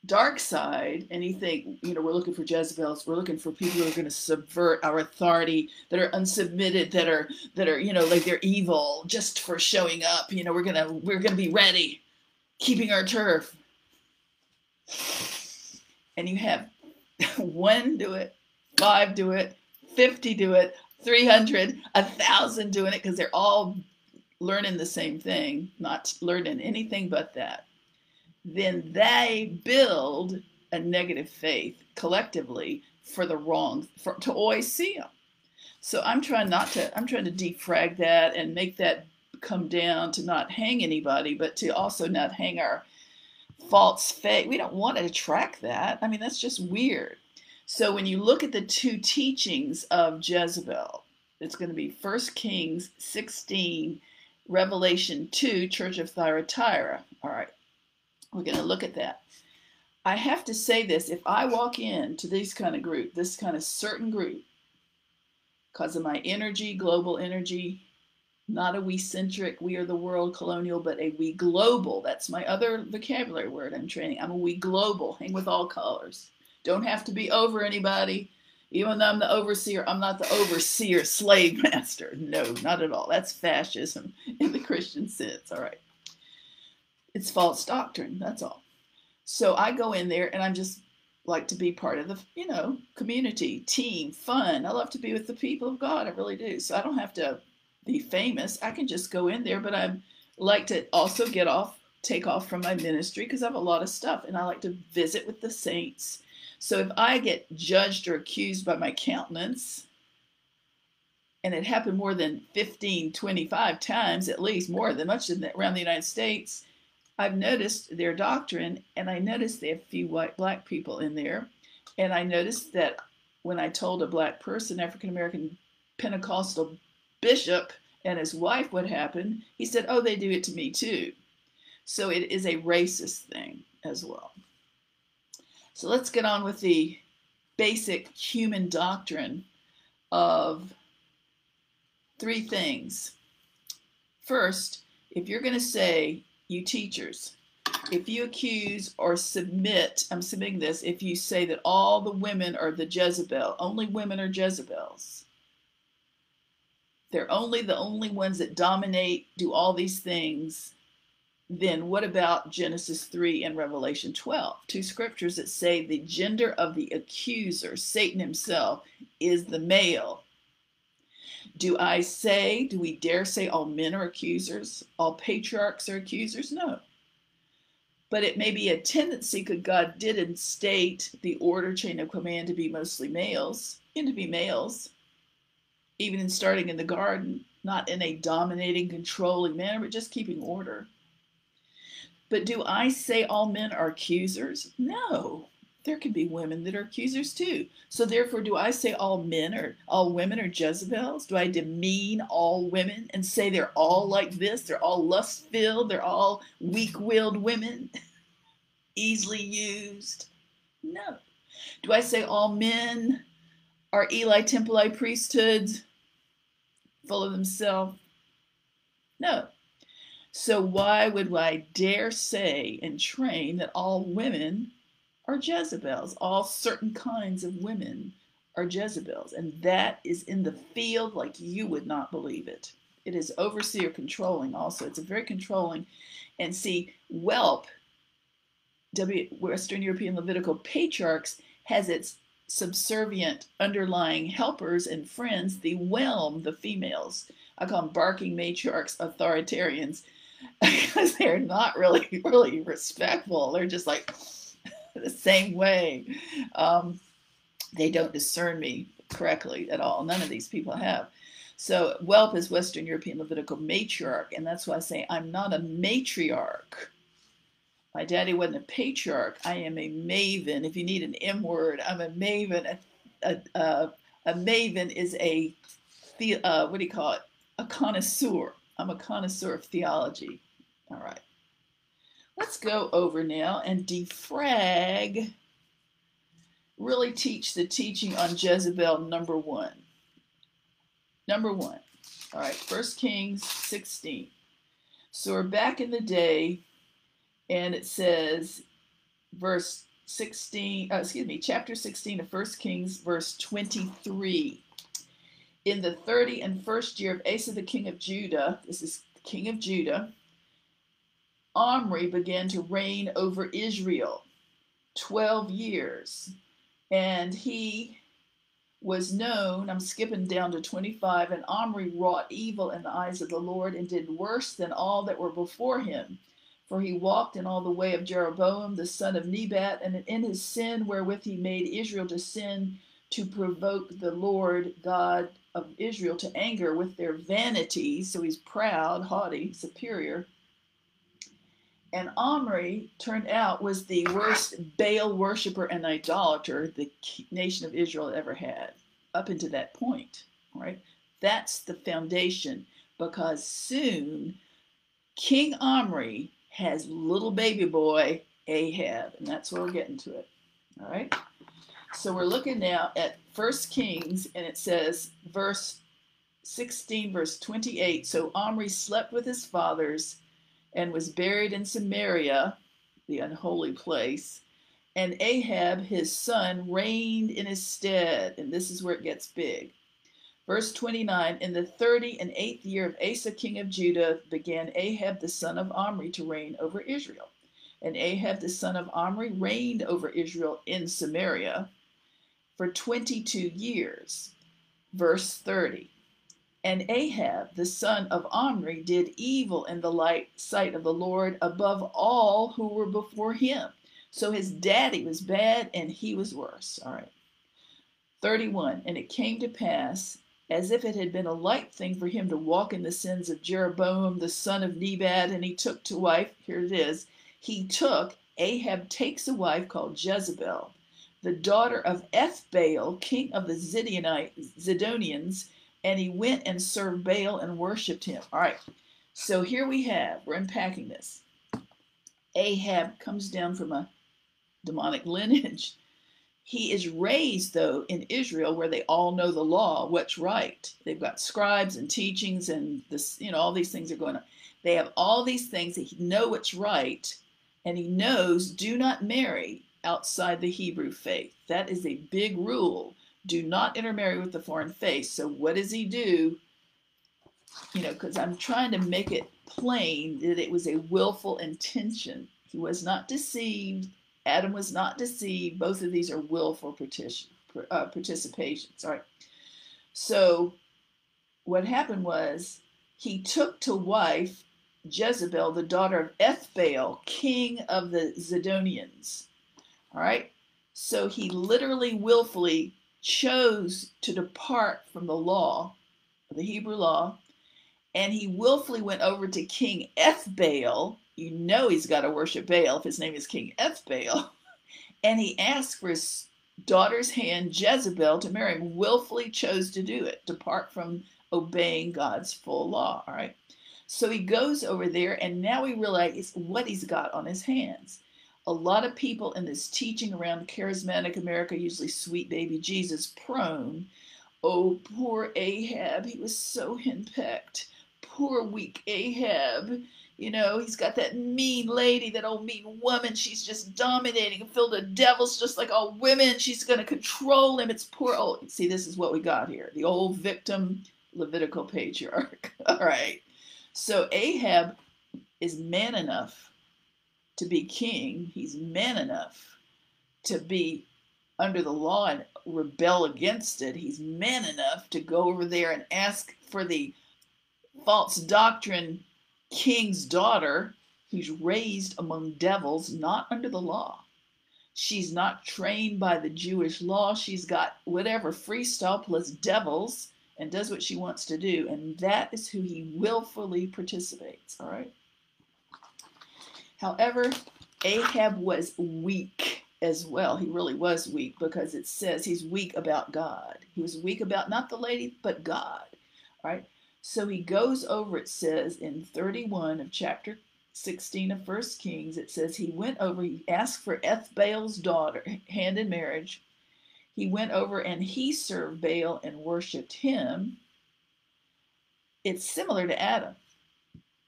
dark side and you think you know we're looking for jezebels we're looking for people who are going to subvert our authority that are unsubmitted that are that are you know like they're evil just for showing up you know we're gonna we're gonna be ready keeping our turf. And you have (laughs) one do it five do it 50 do it 300 a thousand doing it because they're all learning the same thing not learning anything but that then they build a negative faith collectively for the wrong, for, to always see them. So I'm trying not to, I'm trying to defrag that and make that come down to not hang anybody, but to also not hang our false faith. We don't want to attract that. I mean, that's just weird. So when you look at the two teachings of Jezebel, it's going to be 1 Kings 16, Revelation 2, Church of Thyatira. All right. We're going to look at that. I have to say this if I walk into this kind of group, this kind of certain group, because of my energy, global energy, not a we centric, we are the world colonial, but a we global. That's my other vocabulary word I'm training. I'm a we global, hang with all colors. Don't have to be over anybody. Even though I'm the overseer, I'm not the overseer slave master. No, not at all. That's fascism in the Christian sense. All right. It's false doctrine. That's all. So I go in there and I'm just like to be part of the, you know, community, team, fun. I love to be with the people of God. I really do. So I don't have to be famous. I can just go in there, but I like to also get off, take off from my ministry because I have a lot of stuff and I like to visit with the saints. So if I get judged or accused by my countenance, and it happened more than 15, 25 times at least, more than much around the United States, I've noticed their doctrine, and I noticed they have few white black people in there. And I noticed that when I told a black person, African American Pentecostal bishop, and his wife what happened, he said, Oh, they do it to me too. So it is a racist thing as well. So let's get on with the basic human doctrine of three things. First, if you're going to say you teachers, if you accuse or submit, I'm submitting this, if you say that all the women are the Jezebel, only women are Jezebels. They're only the only ones that dominate, do all these things. then what about Genesis 3 and Revelation 12? Two scriptures that say the gender of the accuser, Satan himself, is the male. Do I say, do we dare say all men are accusers? All patriarchs are accusers? No. But it may be a tendency because God did instate the order chain of command to be mostly males and to be males, even in starting in the garden, not in a dominating, controlling manner, but just keeping order. But do I say all men are accusers? No there can be women that are accusers too. So therefore, do I say all men or all women are Jezebels? Do I demean all women and say they're all like this? They're all lust filled. They're all weak willed women, (laughs) easily used? No. Do I say all men are Eli Templite priesthoods, full of themselves? No. So why would I dare say and train that all women are Jezebels. All certain kinds of women are Jezebels. And that is in the field like you would not believe it. It is overseer controlling also. It's a very controlling. And see, whelp, w, Western European Levitical patriarchs, has its subservient underlying helpers and friends, the whelm, the females. I call them barking matriarchs, authoritarians, (laughs) because they're not really, really respectful. They're just like, (laughs) the same way. Um, they don't discern me correctly at all. None of these people have. So whelp is Western European Levitical matriarch, and that's why I say I'm not a matriarch. My daddy wasn't a patriarch. I am a maven. If you need an M word, I'm a maven. A, a, a, a maven is a, uh, what do you call it? A connoisseur. I'm a connoisseur of theology. All right. Let's go over now and defrag, really teach the teaching on Jezebel number one. Number one. All right, First Kings 16. So we're back in the day, and it says, verse 16, uh, excuse me, chapter 16 of First Kings, verse 23. In the 30 and first year of Asa the king of Judah, this is king of Judah, Omri began to reign over Israel 12 years. And he was known, I'm skipping down to 25, and Omri wrought evil in the eyes of the Lord and did worse than all that were before him. For he walked in all the way of Jeroboam the son of Nebat, and in his sin wherewith he made Israel to sin to provoke the Lord God of Israel to anger with their vanities. So he's proud, haughty, superior and Omri turned out was the worst Baal worshiper and idolater the nation of Israel ever had up until that point. Right? That's the foundation because soon King Omri has little baby boy Ahab, and that's where we're getting to it. All right. So we're looking now at First Kings, and it says, verse 16, verse 28. So Omri slept with his fathers and was buried in Samaria, the unholy place. And Ahab, his son, reigned in his stead. And this is where it gets big. Verse 29 In the thirty and eighth year of Asa, king of Judah, began Ahab the son of Omri to reign over Israel. And Ahab the son of Omri reigned over Israel in Samaria for 22 years. Verse 30 and Ahab, the son of Omri, did evil in the light sight of the Lord above all who were before him. So his daddy was bad and he was worse. All right. 31. And it came to pass, as if it had been a light thing for him to walk in the sins of Jeroboam, the son of Nebat, and he took to wife, here it is, he took, Ahab takes a wife called Jezebel, the daughter of Ethbaal, king of the Zidonians, and he went and served Baal and worshiped him. All right, so here we have, we're unpacking this. Ahab comes down from a demonic (laughs) lineage. He is raised, though, in Israel where they all know the law, what's right. They've got scribes and teachings, and this, you know, all these things are going on. They have all these things that he know what's right, and he knows do not marry outside the Hebrew faith. That is a big rule do not intermarry with the foreign faith. So what does he do? you know, because I'm trying to make it plain that it was a willful intention. He was not deceived. Adam was not deceived. Both of these are willful partition, uh, participations. All right. So what happened was he took to wife Jezebel, the daughter of Ethbaal, king of the Zidonians. All right. So he literally, willfully chose to depart from the law, the Hebrew law, and he willfully went over to King Ethbaal. You know he's got to worship Baal if his name is King Ethbaal. (laughs) And he asked for his daughter's hand, Jezebel, to marry him, willfully chose to do it, depart from obeying God's full law. All right. So he goes over there, and now we realize what he's got on his hands. A lot of people in this teaching around charismatic America, usually sweet baby Jesus prone, oh, poor Ahab, he was so henpecked poor weak Ahab. You know, he's got that mean lady, that old mean woman. She's just dominating and filled with devils, just like all women. She's going to control him. It's poor old. See, this is what we got here the old victim Levitical patriarch. (laughs) all right. So Ahab is man enough to be king, he's man enough to be under the law and rebel against it. He's man enough to go over there and ask for the false doctrine king's daughter who's raised among devils, not under the law. She's not trained by the Jewish law. She's got whatever freestyle plus devils and does what she wants to do. And that is who he willfully participates. All right. However, Ahab was weak as well. He really was weak because it says he's weak about God. He was weak about not the lady, but God. All right. So he goes over, it says in 31 of chapter 16 of First Kings, it says he went over, he asked for Ethbaal's daughter, hand in marriage. He went over and he served Baal and worshiped him. It's similar to Adam.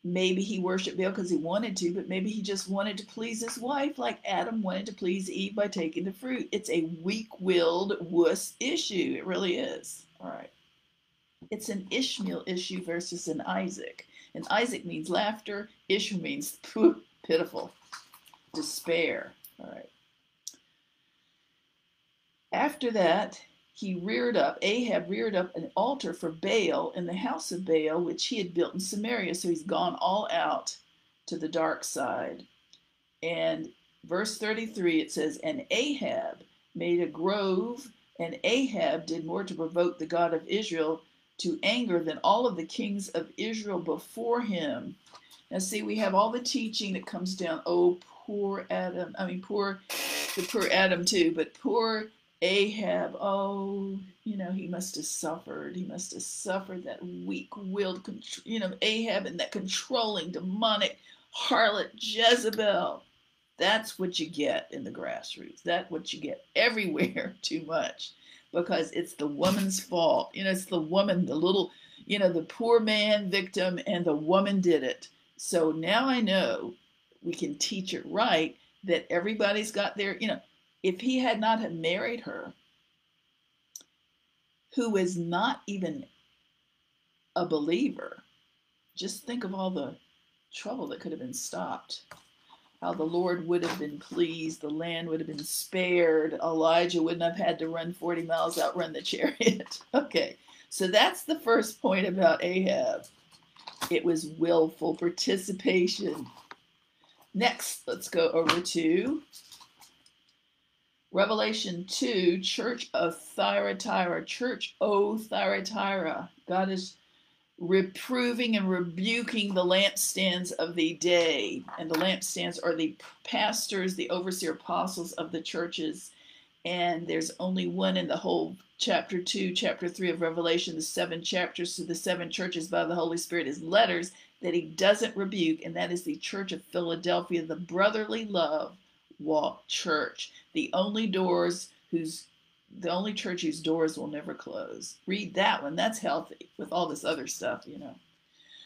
Maybe he worshiped Baal because he wanted to, but maybe he just wanted to please his wife, like Adam wanted to please Eve by taking the fruit. It's a weak willed wuss issue. It really is. All right. It's an Ishmael issue versus an Isaac. And Isaac means laughter, Ishmael means pitiful, despair. All right. After that, he reared up, Ahab reared up an altar for Baal in the house of Baal, which he had built in Samaria. So he's gone all out to the dark side. And verse 33, it says, And Ahab made a grove, and Ahab did more to provoke the God of Israel to anger than all of the kings of Israel before him. Now, see, we have all the teaching that comes down. Oh, poor Adam. I mean, poor, the poor Adam too, but poor Ahab. Oh, you know, he must have suffered. He must have suffered that weak-willed, you know, Ahab and that controlling, demonic harlot Jezebel. That's what you get in the grassroots. That's what you get everywhere. (laughs) Too much because it's the woman's fault. You know, it's the woman, the little, you know, the poor man victim, and the woman did it. So now I know we can teach it right that everybody's got their, you know, if he had not have married her, who is not even a believer, just think of all the trouble that could have been stopped how the Lord would have been pleased, the land would have been spared, Elijah wouldn't have had to run 40 miles, outrun the chariot. (laughs) okay, so that's the first point about Ahab. It was willful participation. Next, let's go over to Revelation 2, Church of Thyatira, Church O Thyatira. God is reproving and rebuking the lampstands of the day. And the lampstands are the pastors, the overseer apostles of the churches. And there's only one in the whole chapter 2, chapter 3 of Revelation, the seven chapters to the seven churches by the Holy Spirit is letters that he doesn't rebuke, and that is the Church of Philadelphia, the brotherly love walk church, the only doors whose the only church whose doors will never close. Read that one. That's healthy with all this other stuff, you know.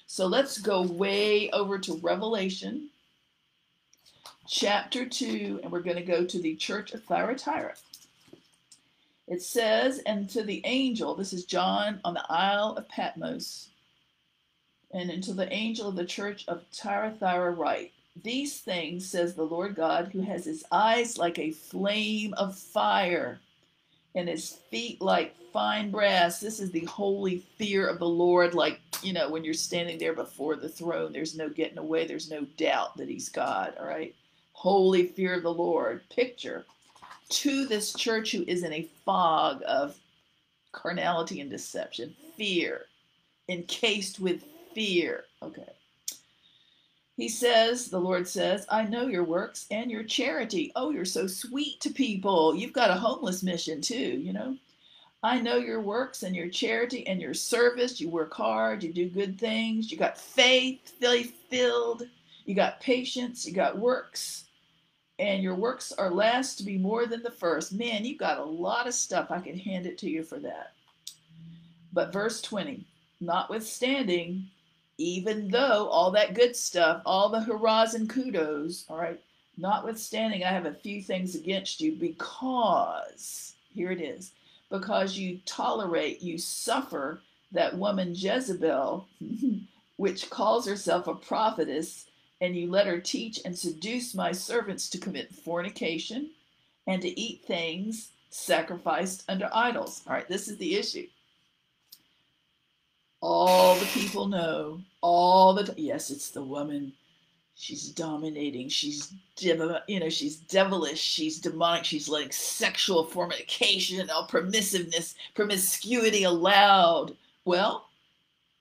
So let's go way over to Revelation chapter 2, and we're going to go to the church of Thyatira. It says, And to the angel, this is John on the Isle of Patmos, And unto the angel of the church of Thyatira write, These things says the Lord God, who has his eyes like a flame of fire, and his feet like fine brass. This is the holy fear of the Lord. Like, you know, when you're standing there before the throne, there's no getting away, there's no doubt that he's God, all right? Holy fear of the Lord. Picture to this church who is in a fog of carnality and deception, fear, encased with fear. Okay. He says, the Lord says, I know your works and your charity. Oh, you're so sweet to people. You've got a homeless mission too, you know? I know your works and your charity and your service. You work hard, you do good things, you got faith, faith filled, you got patience, you got works, and your works are last to be more than the first. Man, you've got a lot of stuff. I can hand it to you for that. But verse 20, notwithstanding, even though all that good stuff, all the hurrahs and kudos, all right, notwithstanding, I have a few things against you because, here it is, because you tolerate, you suffer that woman Jezebel, (laughs) which calls herself a prophetess, and you let her teach and seduce my servants to commit fornication and to eat things sacrificed unto idols. All right, this is the issue all the people know. All the yes it's the woman. She's dominating. She's devil you know she's devilish. She's demonic. She's like sexual fornication all permissiveness promiscuity allowed. Well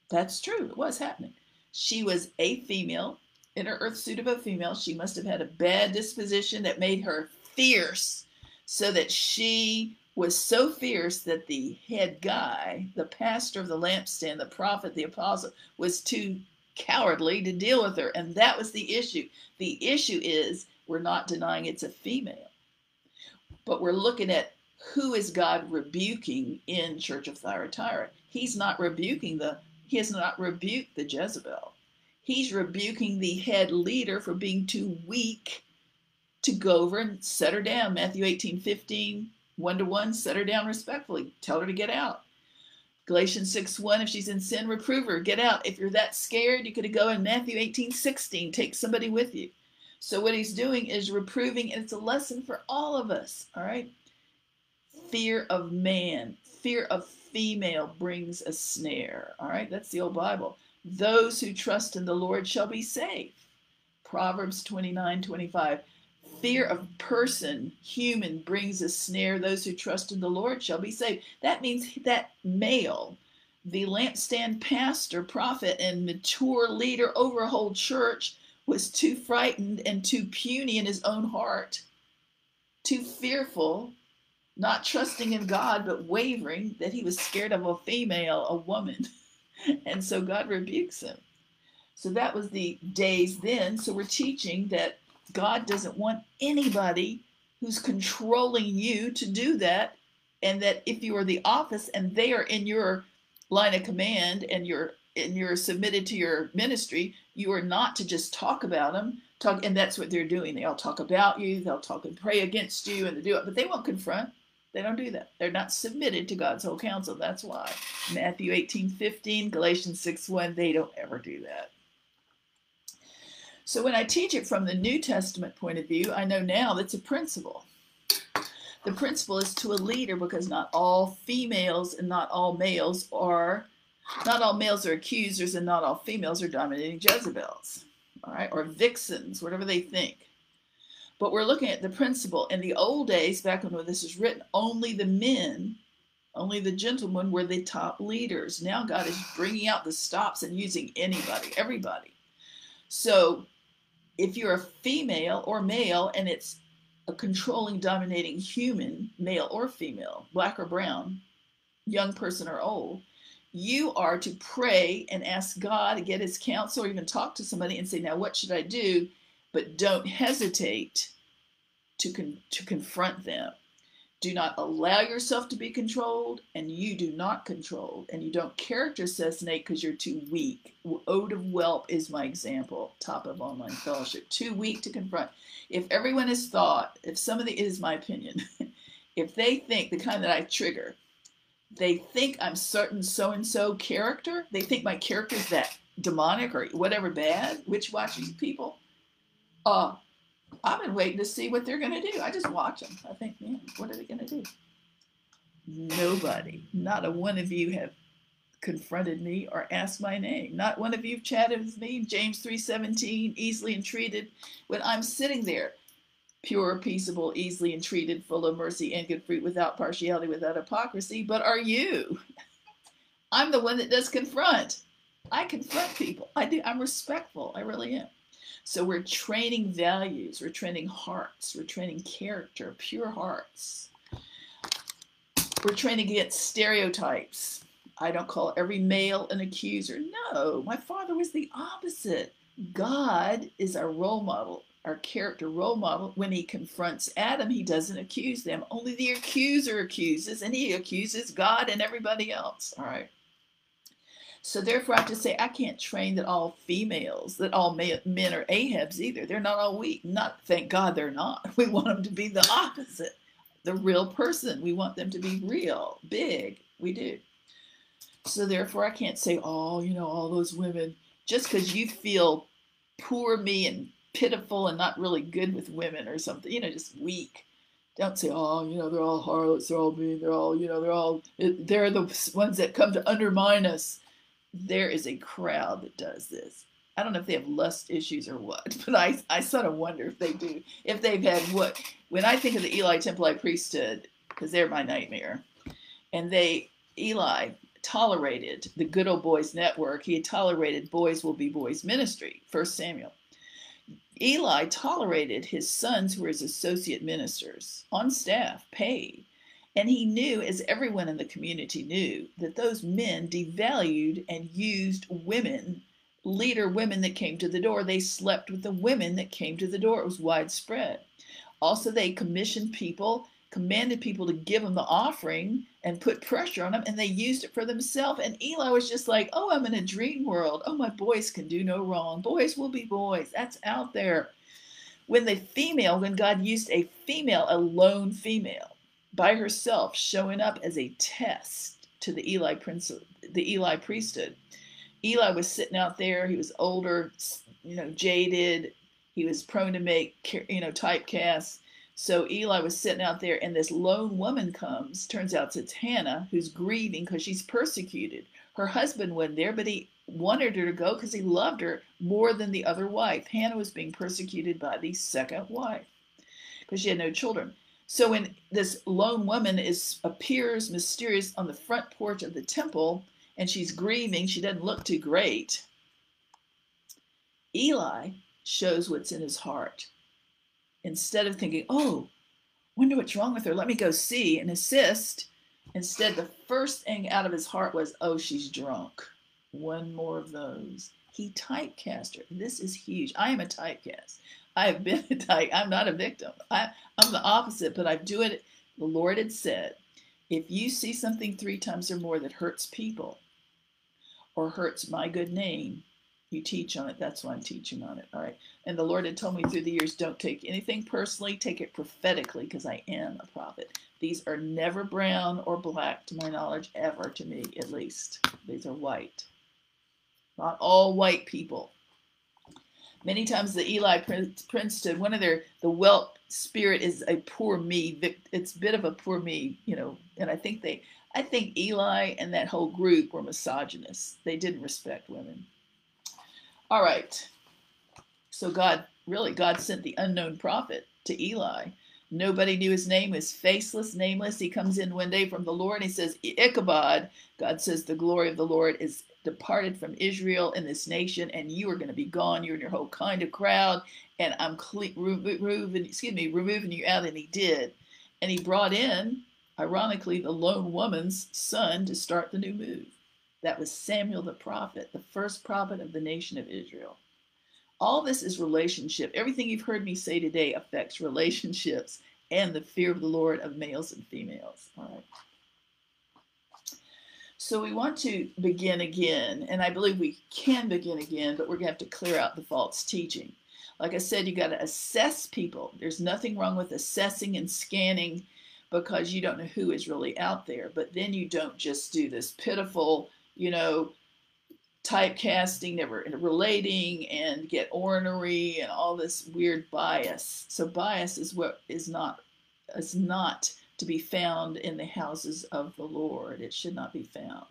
that's true. It was happening. She was a female. In her earth suit of a female she must have had a bad disposition that made her fierce so that she was so fierce that the head guy, the pastor of the lampstand, the prophet, the apostle, was too cowardly to deal with her. And that was the issue. The issue is we're not denying it's a female, but we're looking at who is God rebuking in Church of Thyatira. He's not rebuking the, he has not rebuked the Jezebel. He's rebuking the head leader for being too weak to go over and set her down. Matthew 18, 15, one to one, set her down respectfully. Tell her to get out. Galatians 6 1, if she's in sin, reprove her. Get out. If you're that scared, you could go in Matthew 18 16, take somebody with you. So, what he's doing is reproving, and it's a lesson for all of us. All right. Fear of man, fear of female brings a snare. All right. That's the old Bible. Those who trust in the Lord shall be saved. Proverbs 29 25 fear of person, human, brings a snare. Those who trust in the Lord shall be saved. That means that male, the lampstand pastor, prophet, and mature leader over a whole church was too frightened and too puny in his own heart, too fearful, not trusting in God, but wavering that he was scared of a female, a woman. (laughs) and so God rebukes him. So that was the days then. So we're teaching that God doesn't want anybody who's controlling you to do that. And that if you are the office and they are in your line of command and you're and you're submitted to your ministry, you are not to just talk about them. Talk, and that's what they're doing. They all talk about you. They'll talk and pray against you, and they do it, but they won't confront. They don't do that. They're not submitted to God's whole counsel. That's why Matthew 18, 15, Galatians 6, 1, they don't ever do that. So when I teach it from the New Testament point of view, I know now that's a principle. The principle is to a leader because not all females and not all males are, not all males are accusers and not all females are dominating Jezebels, all right, or vixens, whatever they think. But we're looking at the principle. In the old days, back when this is written, only the men, only the gentlemen were the top leaders. Now God is bringing out the stops and using anybody, everybody. So if you're a female or male and it's a controlling, dominating human, male or female, black or brown, young person or old, you are to pray and ask God to get his counsel or even talk to somebody and say, Now, what should I do? But don't hesitate to, con- to confront them. Do not allow yourself to be controlled, and you do not control, and you don't character assassinate because you're too weak. Ode of Whelp is my example, top of online fellowship. (sighs) Too weak to confront. If everyone has thought, if somebody is my opinion, (laughs) if they think the kind that I trigger, they think I'm certain so and so character. They think my character is that demonic or whatever bad, witch watching people. Uh, I've been waiting to see what they're going to do. I just watch them. I think, man, what are they going to do? Nobody, not a one of you have confronted me or asked my name. Not one of you have chatted with me. James 3:17, easily entreated. When I'm sitting there, pure, peaceable, easily entreated, full of mercy and good fruit, without partiality, without hypocrisy. But are you? (laughs) I'm the one that does confront. I confront people. I do. I'm respectful. I really am. So we're training values. We're training hearts. We're training character, pure hearts. We're training against stereotypes. I don't call every male an accuser. No, my father was the opposite. God is our role model our character role model, when he confronts Adam, he doesn't accuse them. Only the accuser accuses, and he accuses God and everybody else. All right. So therefore, I have to say I can't train that all females, that all men are Ahabs either. They're not all weak. Not thank God they're not. (laughs) We want them to be the opposite, the real person. We want them to be real, big. We do. So therefore, I can't say, oh, you know, all those women just because you feel poor me and pitiful and not really good with women or something, you know, just weak. Don't say, oh, you know, they're all harlots, they're all mean, they're all, you know, they're all, they're the ones that come to undermine us. There is a crowd that does this. I don't know if they have lust issues or what, (laughs) but I, I sort of wonder if they do, if they've had what. When I think of the Eli Templite priesthood, because they're my nightmare, and they, Eli tolerated the Good Old Boys Network, he had tolerated Boys Will Be Boys ministry, First Samuel. Eli tolerated his sons who were his associate ministers on staff, paid. And he knew, as everyone in the community knew, that those men devalued and used women, leader women that came to the door. They slept with the women that came to the door. It was widespread. Also, they commissioned people commanded people to give them the offering and put pressure on them, and they used it for themselves. And Eli was just like, Oh, I'm in a dream world. Oh, my boys can do no wrong. Boys will be boys. That's out there. When the female, when God used a female, a lone female, by herself, showing up as a test to the Eli prince, the Eli priesthood. Eli was sitting out there. He was older, you know, jaded. He was prone to make, you know, typecasts so Eli was sitting out there, and this lone woman comes. Turns out it's Hannah who's grieving because she's persecuted. Her husband wasn't there, but he wanted her to go because he loved her more than the other wife. Hannah was being persecuted by the second wife because she had no children. So when this lone woman is appears mysterious on the front porch of the temple and she's grieving, she doesn't look too great. Eli shows what's in his heart instead of thinking, oh, wonder what's wrong with her, let me go see and assist. Instead, the first thing out of his heart was, oh, she's drunk. One more of those. He typecast her. This is huge. I am a typecast. I have been a type. I'm not a victim. I, I'm the opposite, but I do it. The Lord had said, if you see something three times or more that hurts people or hurts my good name, you teach on it. That's why I'm teaching on it. All right. And the Lord had told me through the years don't take anything personally, take it prophetically because I am a prophet. These are never brown or black, to my knowledge, ever, to me at least. These are white. Not all white people. Many times the Eli Princeton, one of their, the whelp spirit is a poor me. It's a bit of a poor me, you know, and I think they, I think Eli and that whole group were misogynists. They didn't respect women. All right. So God, really, God sent the unknown prophet to Eli. Nobody knew his name, was faceless, nameless. He comes in one day from the Lord and he says, Ichabod. God says, The glory of the Lord is departed from Israel in this nation, and you are going to be gone, you and your whole kind of crowd, and I'm cle- removing, excuse me, removing you out. And he did. And he brought in, ironically, the lone woman's son to start the new move. That was Samuel the prophet, the first prophet of the nation of Israel. All this is relationship. Everything you've heard me say today affects relationships and the fear of the Lord of males and females. All right. So we want to begin again, and I believe we can begin again, but we're going to have to clear out the false teaching. Like I said, you got to assess people. There's nothing wrong with assessing and scanning because you don't know who is really out there. But then you don't just do this pitiful, you know, typecasting, never relating, and get ornery and all this weird bias. So bias is what is not is not to be found in the houses of the Lord. It should not be found.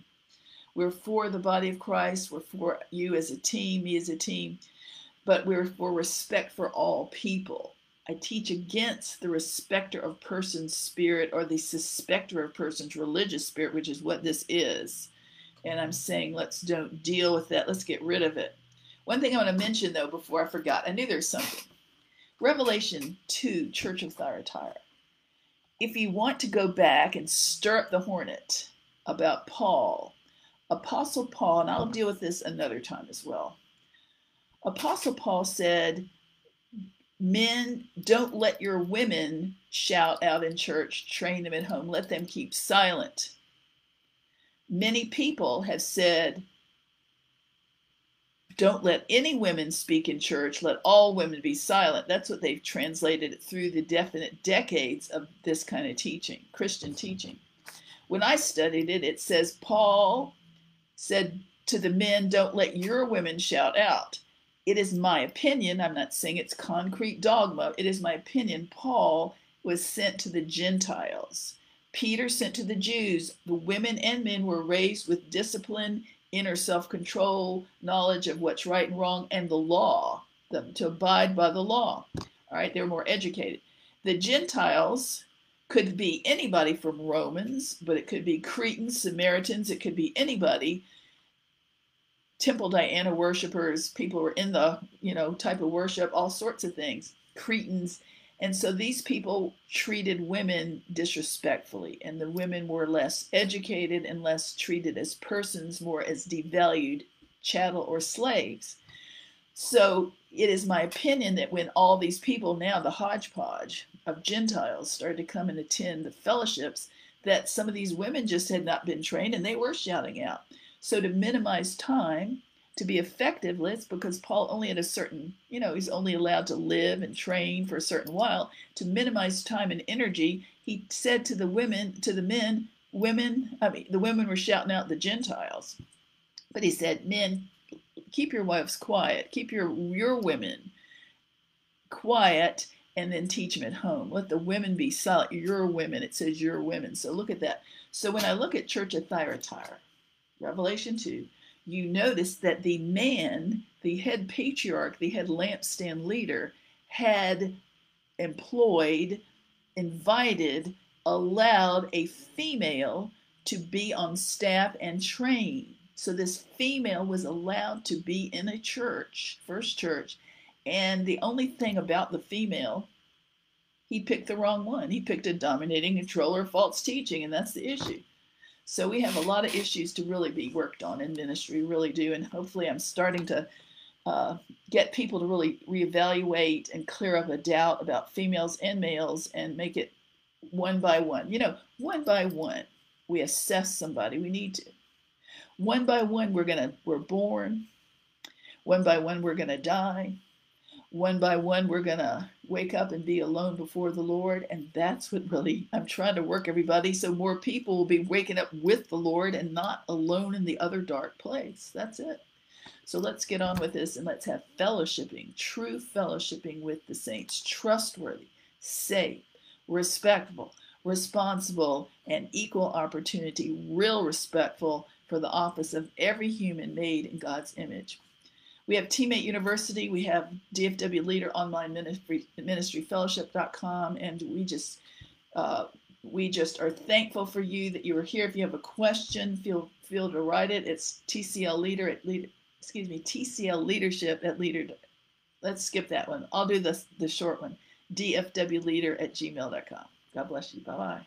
We're for the body of Christ. We're for you as a team, me as a team, but we're for respect for all people. I teach against the respecter of person's spirit or the suspecter of person's religious spirit, which is what this is. And I'm saying let's don't deal with that. Let's get rid of it. One thing I want to mention though before I forgot, I knew there's something. Revelation 2, Church of Thyatira. If you want to go back and stir up the hornet about Paul, Apostle Paul, and I'll deal with this another time as well. Apostle Paul said, Men, don't let your women shout out in church, train them at home, let them keep silent. Many people have said, don't let any women speak in church, let all women be silent. That's what they've translated through the definite decades of this kind of teaching, Christian teaching. When I studied it, it says Paul said to the men, Don't let your women shout out. It is my opinion, I'm not saying it's concrete dogma, it is my opinion. Paul was sent to the Gentiles. Peter sent to the Jews. The women and men were raised with discipline, inner self control, knowledge of what's right and wrong, and the law, the, to abide by the law. All right, they're more educated. The Gentiles could be anybody from Romans, but it could be Cretans, Samaritans, it could be anybody. Temple Diana worshippers, people who are in the, you know, type of worship, all sorts of things. Cretans, and so these people treated women disrespectfully, and the women were less educated and less treated as persons, more as devalued chattel or slaves. So it is my opinion that when all these people now, the hodgepodge of Gentiles, started to come and attend the fellowships, that some of these women just had not been trained and they were shouting out. So to minimize time, to be effective, let's because Paul only had a certain, you know, he's only allowed to live and train for a certain while. To minimize time and energy, he said to the women, to the men, women, I mean, the women were shouting out the Gentiles. But he said, men, keep your wives quiet, keep your your women quiet, and then teach them at home. Let the women be silent. Your women. It says your women. So look at that. So when I look at Church of Thyatira, Revelation 2, you notice that the man, the head patriarch, the head lampstand leader, had employed, invited, allowed a female to be on staff and train. So this female was allowed to be in a church, first church, and the only thing about the female, he picked the wrong one. He picked a dominating controller, false teaching, and that's the issue. So we have a lot of issues to really be worked on in ministry, really do. And hopefully, I'm starting to uh, get people to really reevaluate and clear up a doubt about females and males and make it one by one. You know, one by one, we assess somebody. We need to. One by one, we're gonna we're born. One by one, we're gonna die one by one we're going to wake up and be alone before the Lord. And that's what really I'm trying to work everybody so more people will be waking up with the Lord and not alone in the other dark place. That's it. So let's get on with this and let's have fellowshipping, true fellowshipping with the saints, trustworthy, safe, respectful, responsible, and equal opportunity, real respectful for the office of every human made in God's image. We have Teammate University. We have DFW Leader Online Ministry, Fellowship.com, and we just uh, we just are thankful for you that you are here. If you have a question, feel feel to write it. It's TCL Leader at leader. Excuse me, TCL Leadership at Leader. Let's skip that one. I'll do the the short one. DFW Leader at gmail.com. God bless you. Bye bye.